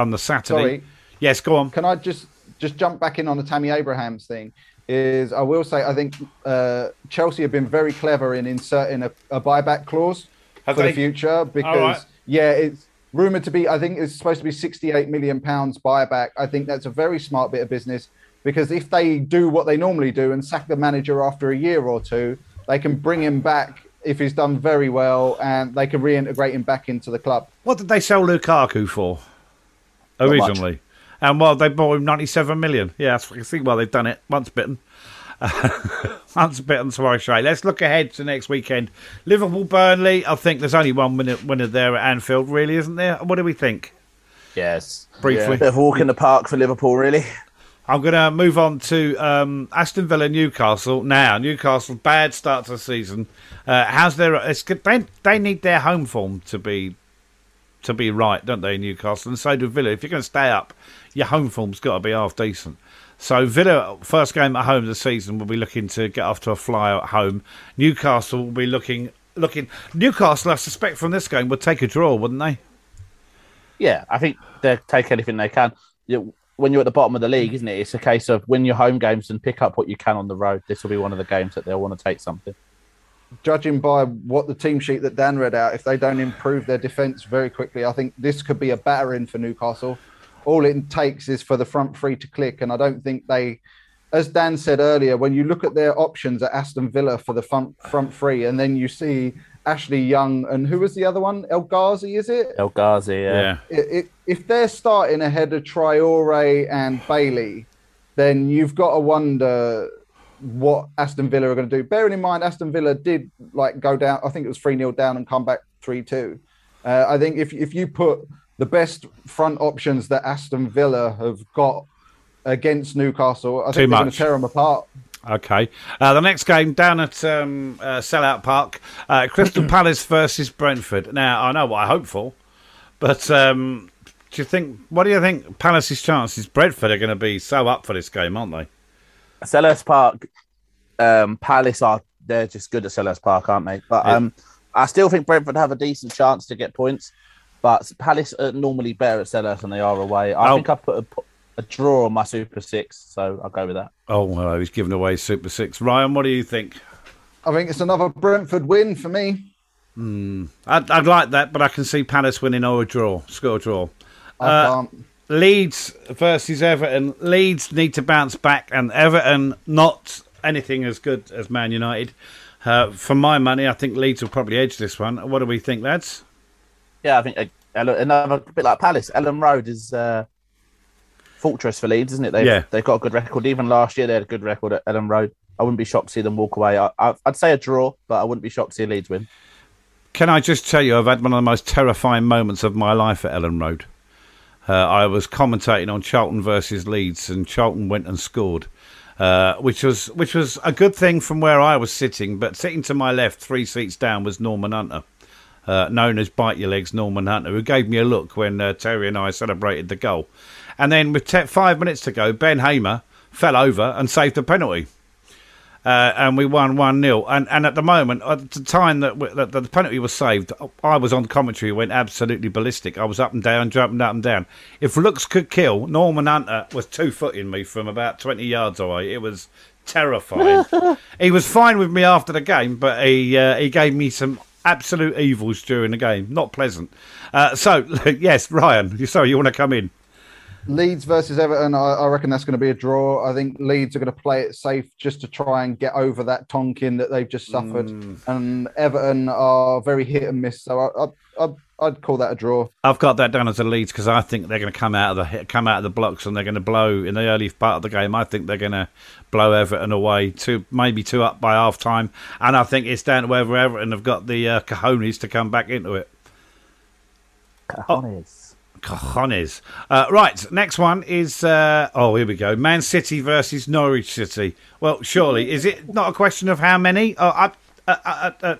on the Saturday. Sorry. Yes, go on. Can I just just jump back in on the Tammy Abrahams thing? Is I will say I think uh, Chelsea have been very clever in inserting a, a buyback clause Have for they? the future because right. yeah, it's rumored to be. I think it's supposed to be 68 million pounds buyback. I think that's a very smart bit of business because if they do what they normally do and sack the manager after a year or two, they can bring him back if he's done very well and they can reintegrate him back into the club. What did they sell Lukaku for much. originally? And well, they bought him ninety-seven million. Yeah, that's, I think. Well, they've done it once bitten. Once bitten, twice shy. Let's look ahead to next weekend. Liverpool, Burnley. I think there's only one winner, winner there at Anfield, really, isn't there? What do we think? Yes, Briefly. bit of a walk in the park for Liverpool, really. I'm going to move on to um, Aston Villa, Newcastle. Now, Newcastle, bad start to the season. Uh, how's their? It's. They, they need their home form to be to be right, don't they, Newcastle? And so do Villa. If you're going to stay up, your home form's got to be half decent. So Villa, first game at home this season, will be looking to get off to a flyer at home. Newcastle will be looking looking. Newcastle, I suspect, from this game would take a draw, wouldn't they? Yeah, I think they take anything they can. When you're at the bottom of the league, isn't it? It's a case of win your home games and pick up what you can on the road. This will be one of the games that they'll want to take something. Judging by what the team sheet that Dan read out, if they don't improve their defence very quickly, I think this could be a battering for Newcastle. All it takes is for the front three to click, and I don't think they, as Dan said earlier, when you look at their options at Aston Villa for the front front three, and then you see Ashley Young and who was the other one? El Ghazi, is it? El Ghazi, yeah. Yeah. it, it, if they're starting ahead of Traore and Bailey, then you've got to wonder what Aston Villa are going to do. Bearing in mind, Aston Villa did like go down. I think it was three 0 down and come back three two. Uh, I think if if you put the best front options that Aston Villa have got against Newcastle, I Too think they're going to tear them apart. Okay. Uh, the next game down at um, uh, Selhurst Park, uh, Crystal Palace versus Brentford. Now I know what I hope for, but um, do you think? What do you think? Palace's chances? Brentford are going to be so up for this game, aren't they? Selhurst Park, um, Palace are they're just good at Selhurst Park, aren't they? But Yeah. um, I still think Brentford have a decent chance to get points. But Palace are normally better at Selhurst than they are away. I Oh. think I put a, a draw on my Super Six, so I'll go with that. Oh well, he's giving away Super Six. Ryan, what do you think? I think it's another Brentford win for me. I'd, I'd like that, but I can see Palace winning or a draw, score a draw. I Uh, can't. Leeds versus Everton. Leeds need to bounce back, and Everton not anything as good as Man United. Uh, for my money, I think Leeds will probably edge this one. What do we think, lads? Yeah, I think uh, Ellen- another bit like Palace. Elland Road is uh, fortress for Leeds, isn't it? They've, Yeah. they've got a good record. Even last year, they had a good record at Elland Road. I wouldn't be shocked to see them walk away. I, I, I'd say a draw, but I wouldn't be shocked to see Leeds win. Can I just tell you, I've had one of the most terrifying moments of my life at Elland Road. Uh, I was commentating on Charlton versus Leeds, and Charlton went and scored, uh, which was which was a good thing from where I was sitting. But sitting to my left, three seats down, was Norman Hunter, uh, known as Bite Your Legs Norman Hunter, who gave me a look when uh, Terry and I celebrated the goal. And then with te- five minutes to go, Ben Hamer fell over and saved the penalty uh, and we won 1 0. And, and at the moment, at the time that, w- that the penalty was saved, I was on commentary, went absolutely ballistic. I was up and down, jumping up and down. If looks could kill, Norman Hunter was two footing me from about 20 yards away. It was terrifying. he was fine with me after the game, but he, uh, he gave me some absolute evils during the game. Not pleasant. Uh, so, yes, Ryan, sorry, you want to come in? Leeds versus Everton, I, I reckon that's going to be a draw. I think Leeds are going to play it safe just to try and get over that Tonkin that they've just suffered. And Everton are very hit and miss. So I, I, I, I'd call that a draw. I've got that down as a Leeds because I think they're going to come out of the come out of the blocks and they're going to blow in the early part of the game. I think they're going to blow Everton away, two maybe two up by half time, and I think it's down to whether Everton have got the uh, cojones to come back into it. Cojones. Cojones. Uh, right, next one is uh, oh here we go, Man City versus Norwich City. Well, surely is it not a question of how many? Oh, I, uh, uh, uh,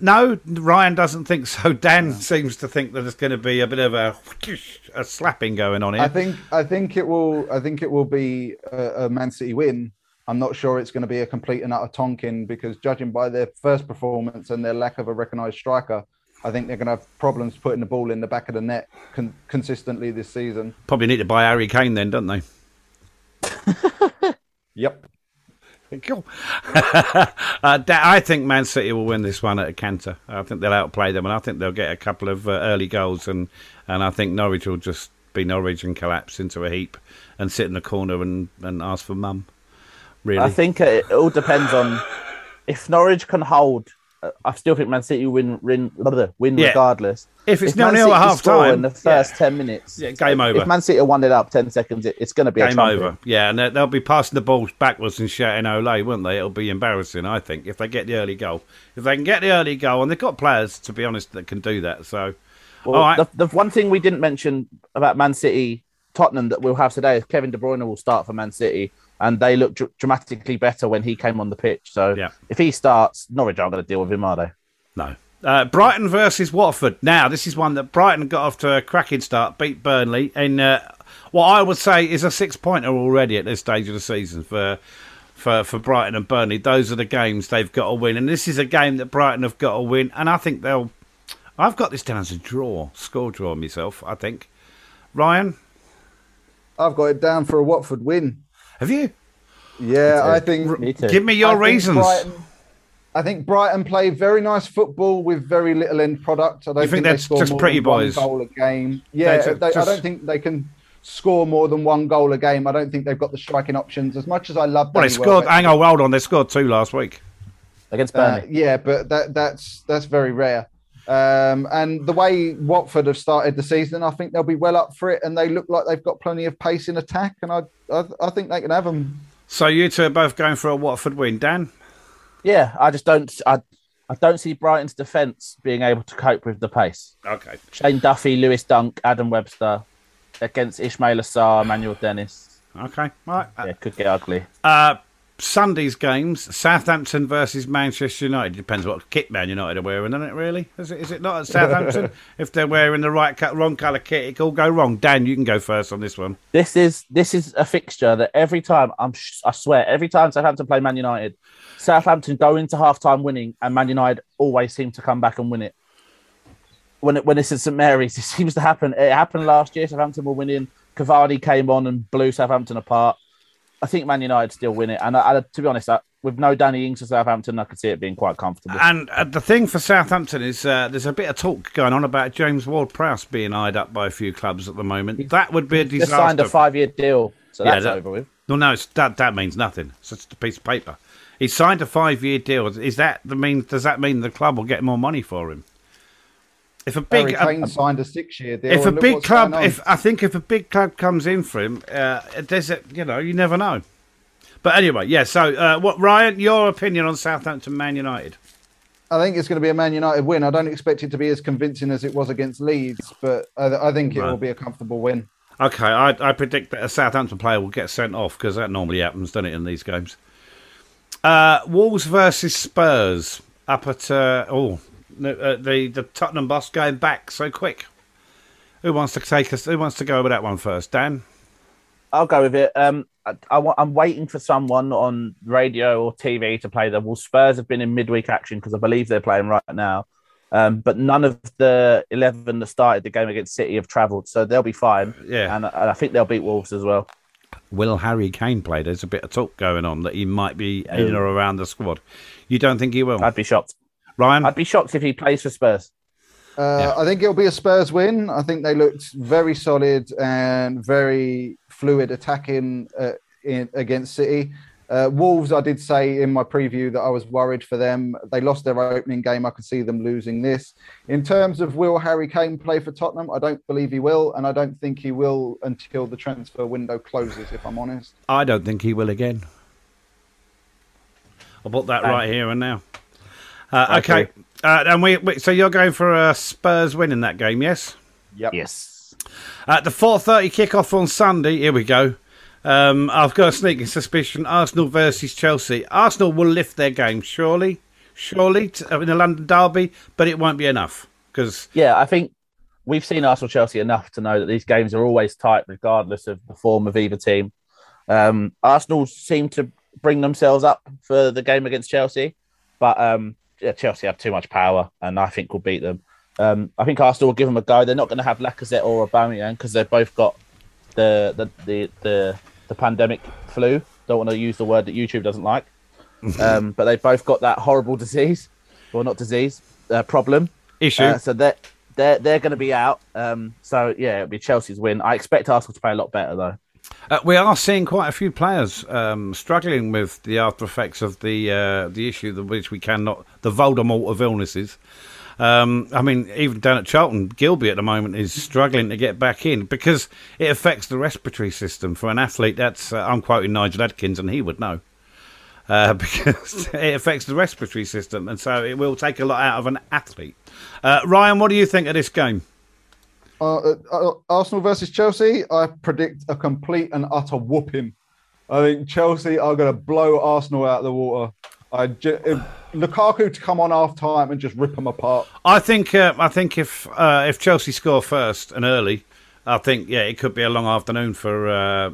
no, Ryan doesn't think so. Dan seems to think that there's going to be a bit of a, a slapping going on here. I think I think it will I think it will be a, a Man City win. I'm not sure it's going to be a complete and utter Tonkin because judging by their first performance and their lack of a recognised striker, I think they're going to have problems putting the ball in the back of the net con- consistently this season. Probably need to buy Harry Kane then, don't they? Yep. Uh, I think Man City will win this one at a canter. I think they'll outplay them, and I think they'll get a couple of uh, early goals, and, and I think Norwich will just be Norwich and collapse into a heap and sit in the corner and, and ask for mum. Really? I think it all depends on if Norwich can hold. Uh, I still think Man City win win, win Yeah. regardless. if it's nil nil at half time, in the first ten minutes, Yeah, game over. If Man City are one it up ten seconds, it, it's going to be a game over. Yeah, and they- they'll be passing the balls backwards and shouting "Ole," won't they? It'll be embarrassing, I think, if they get the early goal. If they can get the early goal, and they've got players, to be honest, that can do that. So, Well, all right. the, the one thing we didn't mention about Man City, Tottenham that we'll have today is Kevin De Bruyne will start for Man City, and they look dr- dramatically better when he came on the pitch. So Yeah. if he starts, Norwich aren't going to deal with him, are they? No. Uh, Brighton versus Watford. Now, this is one that Brighton got off to a cracking start, beat Burnley in uh, what I would say is a six pointer already at this stage of the season for, for, for Brighton and Burnley. Those are the games they've got to win. And this is a game that Brighton have got to win. And I think they'll. I've got this down as a draw, score draw myself. I think. Ryan, I've got it down for a Watford win. Have you? Yeah, I think. Me too. Give me I your think reasons. Brighton- I think Brighton play very nice football with very little end product. I don't You think they that's score just more pretty than one boys? goal a game. Yeah, They're ju- they, I don't think they can score more than one goal a game. I don't think they've got the striking options. As much as I love, Well, they scored. Welbeck, Hang on, hold on. They scored two last week. against Uh, Burnley. yeah, but that that's that's very rare. Um, and the way Watford have started the season, I think they'll be well up for it, and they look like they've got plenty of pace in attack, and I I, I think they can have them. So you two are both going for a Watford win, Dan. Yeah, I just don't. I, I don't see Brighton's defence being able to cope with the pace. Okay. Shane Duffy, Lewis Dunk, Adam Webster against Ismaïla Sarr, Manuel Dennis. Okay. All right. Yeah, could get ugly. Uh, Sunday's games: Southampton versus Manchester United. Depends what kit Man United are wearing, isn't it? Really? Is it? Is it not at Southampton? if they're wearing the right, cut, wrong colour kit, it could all go wrong. Dan, you can go first on this one. This is this is a fixture that every time I'm sh- I swear every time Southampton play Man United, Southampton go into half time winning, and Man United always seem to come back and win it. When it when it's at St Mary's, it seems to happen. It happened last year. Southampton were winning. Cavani came on and blew Southampton apart. I think Man United still win it, and I, I, to be honest, I, with no Danny Ings for Southampton, I could see it being quite comfortable. And uh, the thing for Southampton is uh, there's a bit of talk going on about James Ward-Prowse being eyed up by a few clubs at the moment. That would be a disaster. Just signed a five-year deal, so Yeah, that's that- over with. No, no, it's, that that means nothing. It's just a piece of paper. He signed a five-year deal. Is that the mean? Does that mean the club will get more money for him? If a big, Harry uh, signed a six-year deal. if a big club, if I think if a big club comes in for him, uh, there's a, you know, you never know. But anyway, yeah. So, uh, what Ryan? Your opinion on Southampton, Man United? I think it's going to be a Man United win. I don't expect it to be as convincing as it was against Leeds, but I, I think it Right. will be a comfortable win. Okay, I, I predict that a Southampton player will get sent off because that normally happens, doesn't it, in these games? Uh, Wolves versus Spurs up at uh, oh uh, the the Tottenham boss going back so quick. Who wants to take us? Who wants to go with that one first? Dan. I'll go with it. Um, I, I, I'm waiting for someone on radio or TV to play them. Well, Spurs have been in midweek action because I believe they're playing right now. Um, but none of the 11 that started the game against City have travelled, so they'll be fine. Yeah. And, I- and I think they'll beat Wolves as well. Will Harry Kane play? There's a bit of talk going on that he might be in or around the squad. You don't think he will, I'd be shocked. Ryan? I'd be shocked if he plays for Spurs. Uh, Yeah. I think it'll be a Spurs win. I think they looked very solid and very fluid attacking uh, in, against City. Uh, Wolves, I did say in my preview that I was worried for them. They lost their opening game. I could see them losing this. In terms of will Harry Kane play for Tottenham, I don't believe he will, and I don't think he will until the transfer window closes. If I'm honest. I don't think he will again. I'll put that Bang. right here and now. Uh, Okay. okay, uh, and we, we so you're going for a Spurs win in that game, yes? Yep. Yes. At the 4:30 kickoff on Sunday, here we go. Um, I've got a sneaking suspicion: Arsenal versus Chelsea. Arsenal will lift their game, surely, surely t- in the London derby, but it won't be enough because Yeah, I think we've seen Arsenal Chelsea enough to know that these games are always tight, regardless of the form of either team. Um, Arsenal seem to bring themselves up for the game against Chelsea, but um, yeah, Chelsea have too much power, and I think we'll beat them. Um, I think Arsenal will give them a go. They're not going to have Lacazette or Aubameyang because they've both got the the, the the the pandemic flu. Don't want to use the word that YouTube doesn't like, um, but they've both got that horrible disease, or not disease, uh, problem. issue. Uh, so they're they're they're going to be out. Um, so yeah, it'll be Chelsea's win. I expect Arsenal to play a lot better though. Uh, we are seeing quite a few players um, struggling with the after effects of the uh, the issue that which we cannot the Voldemort of illnesses. Um, I mean, even down at Charlton, Gilbey at the moment is struggling to get back in because it affects the respiratory system for an athlete. That's uh, I'm quoting Nigel Adkins, and he would know uh, because it affects the respiratory system, and so it will take a lot out of an athlete. Uh, Ryan, what do you think of this game? Uh, uh, uh, Arsenal versus Chelsea, I predict a complete and utter whooping. I think Chelsea are going to blow Arsenal out of the water. I Lukaku to come on half time and just rip them apart. I think uh, I think if uh, if Chelsea score first and early, I think yeah, it could be a long afternoon for.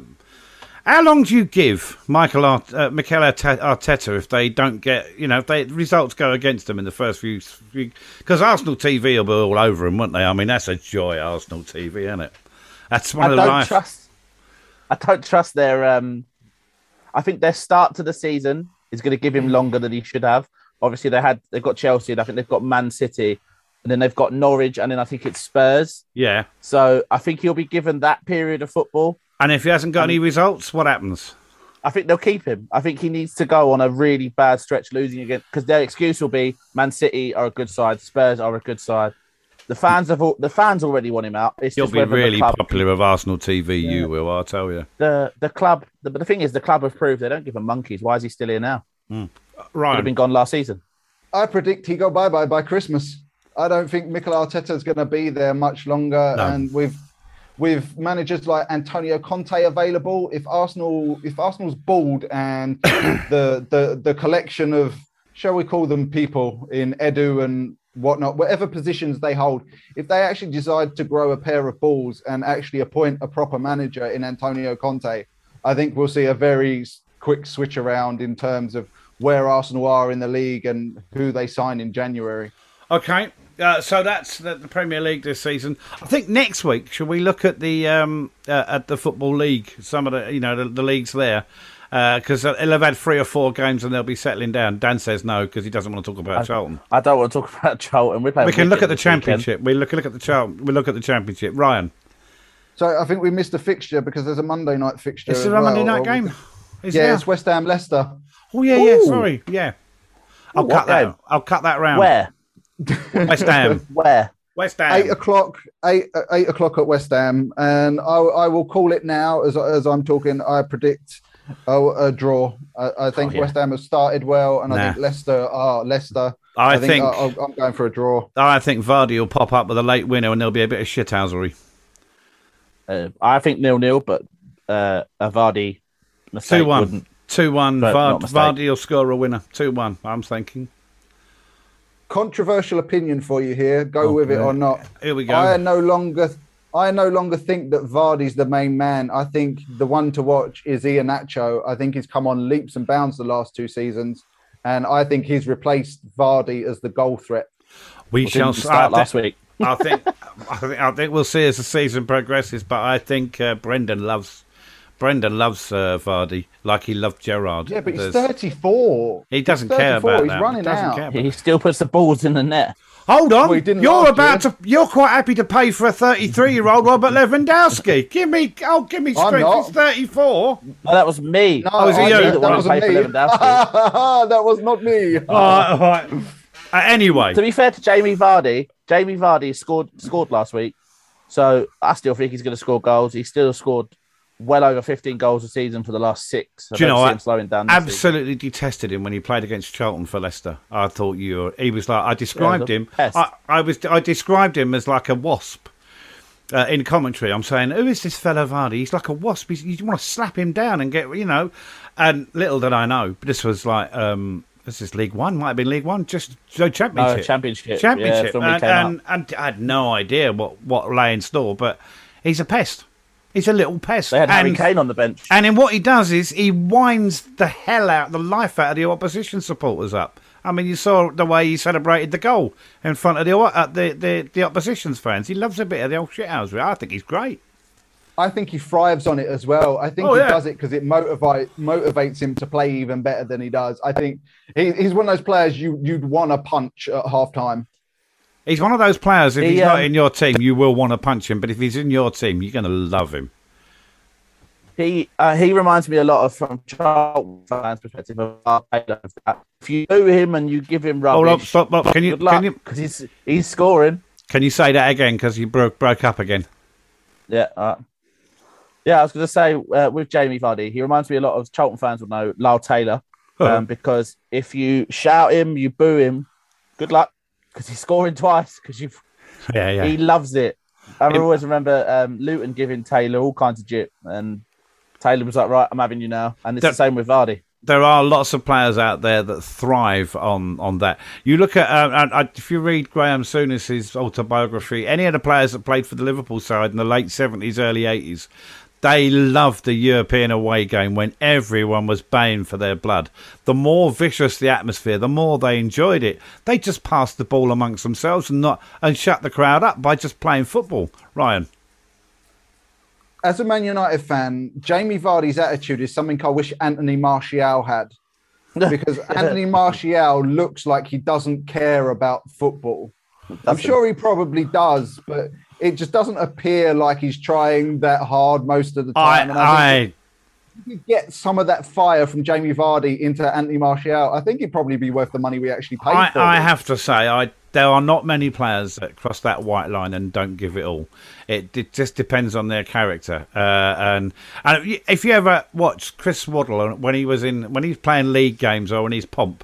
How long do you give Michael Art- uh, Mikel Arteta if they don't get, you know, if they results go against them in the first few? Because Arsenal TV will be all over them, won't they? I mean, that's a joy, Arsenal TV, isn't it? That's one I of the don't life. trust. I don't trust their. Um, I think their start to the season is going to give him longer than he should have. Obviously, they had they've got Chelsea, and I think they've got Man City, and then they've got Norwich, and then I think it's Spurs. Yeah. So I think he'll be given that period of football. And if he hasn't got any results, what happens? I think they'll keep him. I think he needs to go on a really bad stretch losing again because their excuse will be Man City are a good side, Spurs are a good side. The fans have all, the fans already want him out. It's He'll just be really club- popular with Arsenal TV. You will, I'll tell you. The the club, the, but the thing is, the club have proved they don't give a monkeys. Why is he still here now? Hmm. Could have Right. been gone last season. I predict he go bye bye by Christmas. I don't think Mikel Arteta is going to be there much longer, No. and with with managers like Antonio Conte available, if Arsenal if Arsenal's bald and the the the collection of shall we call them people in Edu and whatnot, whatever positions they hold, if they actually decide to grow a pair of balls and actually appoint a proper manager in Antonio Conte, I think we'll see a very quick switch around in terms of where Arsenal are in the league and who they sign in January. Okay. Uh, so that's the, the Premier League this season. I think next week should we look at the um, uh, at the football league? Some of the you know the, the leagues there because they'll have had three or four games and they'll be settling down. Dan says no because he doesn't want to talk about Charlton. I don't want to talk about Charlton. We're playing We can look at the this weekend. championship. We look look at the Charlton. We look at the championship. Ryan, So I think we missed a fixture because there's a Monday night fixture. is as there a Monday well. night game? Is Yeah, there? it's West Ham Leicester. Oh yeah, yeah. Ooh. Sorry, yeah. I'll What cut that. game? I'll cut that round. Where? West Ham. Where? West Ham. Eight o'clock, eight eight o'clock at West Ham, and I, I will call it now as as I'm talking. I predict a, a draw. I, I think Oh, yeah. West Ham have started well, and I think Leicester are Leicester. I think I, I'll- I'm going for a draw. I think Vardy will pop up with a late winner and there'll be a bit of shithousery. Uh, I think nil nil, but uh, a Vardy mistake Two one. wouldn't. Two one. Vard- Vardy will score a winner. Two one. I'm thinking. Controversial opinion for you here. Go with it or not. Here we go. I no longer. I no longer think that Vardy's the main man. I think the one to watch is Iheanacho. I think he's come on leaps and bounds the last two seasons, and I think he's replaced Vardy as the goal threat. we Didn't shall start I last week. I think. I think. I think we'll see as the season progresses. But I think uh, Brendan loves. Brendan loves uh, Vardy like he loved Gerrard. Yeah, but he's There's- 34. He doesn't He's care 34, about he's that. running doesn't out. care about He still puts the balls in the net. Hold on, Well, didn't you're about year. to. You're quite happy to pay for a 33 year old Robert Lewandowski. give me, oh, give me I'm strength. not. He's 34. No, that was me. No, Oh, is it I you? That That wasn't wasn't me. me. That was not me. All right, all right. Uh, anyway, To be fair to Jamie Vardy, Jamie Vardy scored scored last week, so I still think he's going to score goals. He still scored well over 15 goals a season for the last six. I Do you know what? slowing down. this season. absolutely detested him when he played against Charlton for Leicester. I thought you were. He was like. I described Yeah, him. I, I was. I described him as like a wasp. Uh, in commentary, I'm saying, who is this fellow Vardy? He's like a wasp. He's, you want to slap him down and get, you know. And little did I know, but this was like, um, this is League One, might have been League One, just no championship. No, championship. championship. Yeah, and, and, and I had no idea what what lay in store, but he's a pest. He's a little pest. They had Harry Kane on the bench. and in what he does is he winds the hell out, the life out of the opposition supporters up. I mean, you saw the way he celebrated the goal in front of the uh, the, the the opposition's fans. He loves a bit of the old shithouse. I think he's great. I think he thrives on it as well. I think Oh, he yeah. does it because it motivate motivates him to play even better than he does. I think he, he's one of those players you you'd want to punch at halftime. He's one of those players. If He, he's not um, in your team, you will want to punch him. But if he's in your team, you're going to love him. He uh, he reminds me a lot of from Charlton fans' perspective. Of if you do him and you give him Hold rubbish, up, stop, stop. Can you can you because he's he's scoring. can you say that again? Because you broke broke up again. Yeah. Uh, yeah, I was going to say uh, with Jamie Vardy, he reminds me a lot of Charlton fans will know Lyle Taylor um, because if you shout him, you boo him, good luck because he's scoring twice because you yeah, yeah. he loves it. I Him- always remember um, Luton giving Taylor all kinds of jip, and Taylor was like, "Right, I'm having you now," and it's That- the same with Vardy. there are lots of players out there that thrive on on that. You look at uh, and, uh, if you read Graham Souness's autobiography, any of the players that played for the Liverpool side in the late seventies, early eighties, They loved the European away game when everyone was baying for their blood. The more vicious the atmosphere, the more they enjoyed it. They just passed the ball amongst themselves and not and shut the crowd up by just playing football. Ryan. As a Man United fan, Jamie Vardy's attitude is something I wish Anthony Martial had. Because Anthony Martial looks like he doesn't care about football. I'm sure he probably does, but it just doesn't appear like he's trying that hard most of the time. And I, if you get some of that fire from Jamie Vardy into Anthony Martial, I think it'd probably be worth the money we actually paid I, for. I it. have to say, I there are not many players that cross that white line and don't give it all. It, it just depends on their character. Uh, and and if you- if you ever watch Chris Waddle when he was in when he's playing league games or when he's pomp,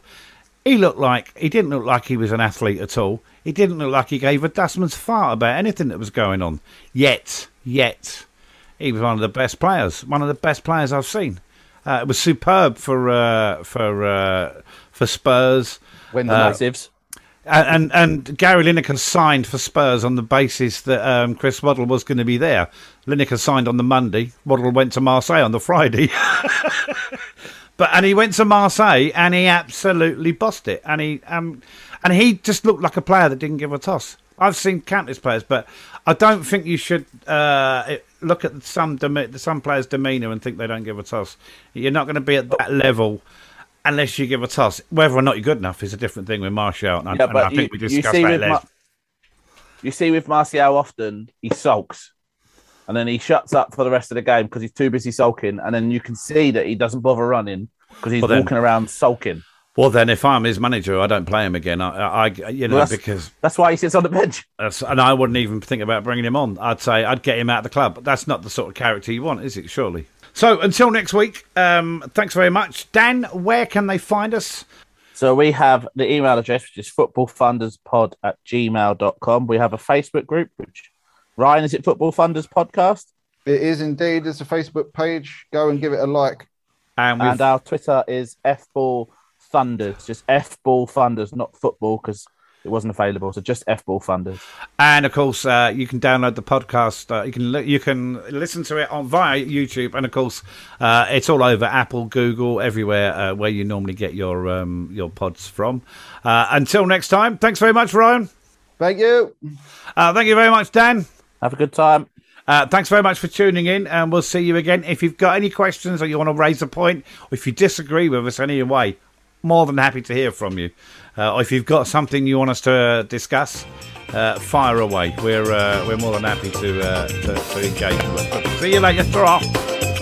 he looked like he didn't look like he was an athlete at all. He didn't look like he gave a dustman's fart about anything that was going on. Yet, yet, he was one of the best players. One of the best players I've seen. Uh, it was superb for uh, for uh, for Spurs. When the Uh, massives. And, and and Gary Lineker signed for Spurs on the basis that um, Chris Waddle was going to be there. Lineker signed on the Monday. Waddle went to Marseille on the Friday. but and he went to Marseille and he absolutely bossed it. And he um and he just looked like a player that didn't give a toss. I've seen countless players, but I don't think you should uh, look at some some players' demeanour and think they don't give a toss. You're not going to be at that level unless you give a toss. Whether or not you're good enough is a different thing with Martial. And, Yeah, and I think you- we discussed see that. Ma- You see, with Martial, often he sulks, and then he shuts up for the rest of the game because he's too busy sulking, and then you can see that he doesn't bother running because he's Well, then- walking around sulking. Well, then, if I'm his manager, I don't play him again. I, I you know, Well, that's- because That's why he sits on the bench. that's, and I wouldn't even think about bringing him on. I'd say I'd get him out of the club. But that's not the sort of character you want, is it? Surely. So until next week, um, thanks very much, Dan. Where can they find us? So we have the email address, which is footballfunderspod at gmail.com. We have a Facebook group, which Ryan, is it Football Funders Podcast? It is indeed. There's a Facebook page. Go and give it a like. And, And our Twitter is FBall Thunders, just FBall Thunders, not football, because it wasn't available. So just FBall Thunders. and of course, uh, you can download the podcast. Uh, you can li- you can listen to it on via YouTube, and of course, uh, it's all over Apple, Google, everywhere uh, where you normally get your um, your pods from. Uh, until next time, thanks very much, Ryan. Thank you. Uh, thank you very much, Dan. Have a good time. Uh, thanks very much for tuning in, and we'll see you again. If you've got any questions or you want to raise a point, or if you disagree with us any way, more than happy to hear from you. Uh, or if you've got something you want us to uh, discuss, fire away. We're uh, we're more than happy to, uh, to to engage with. See you later. Ta-ra.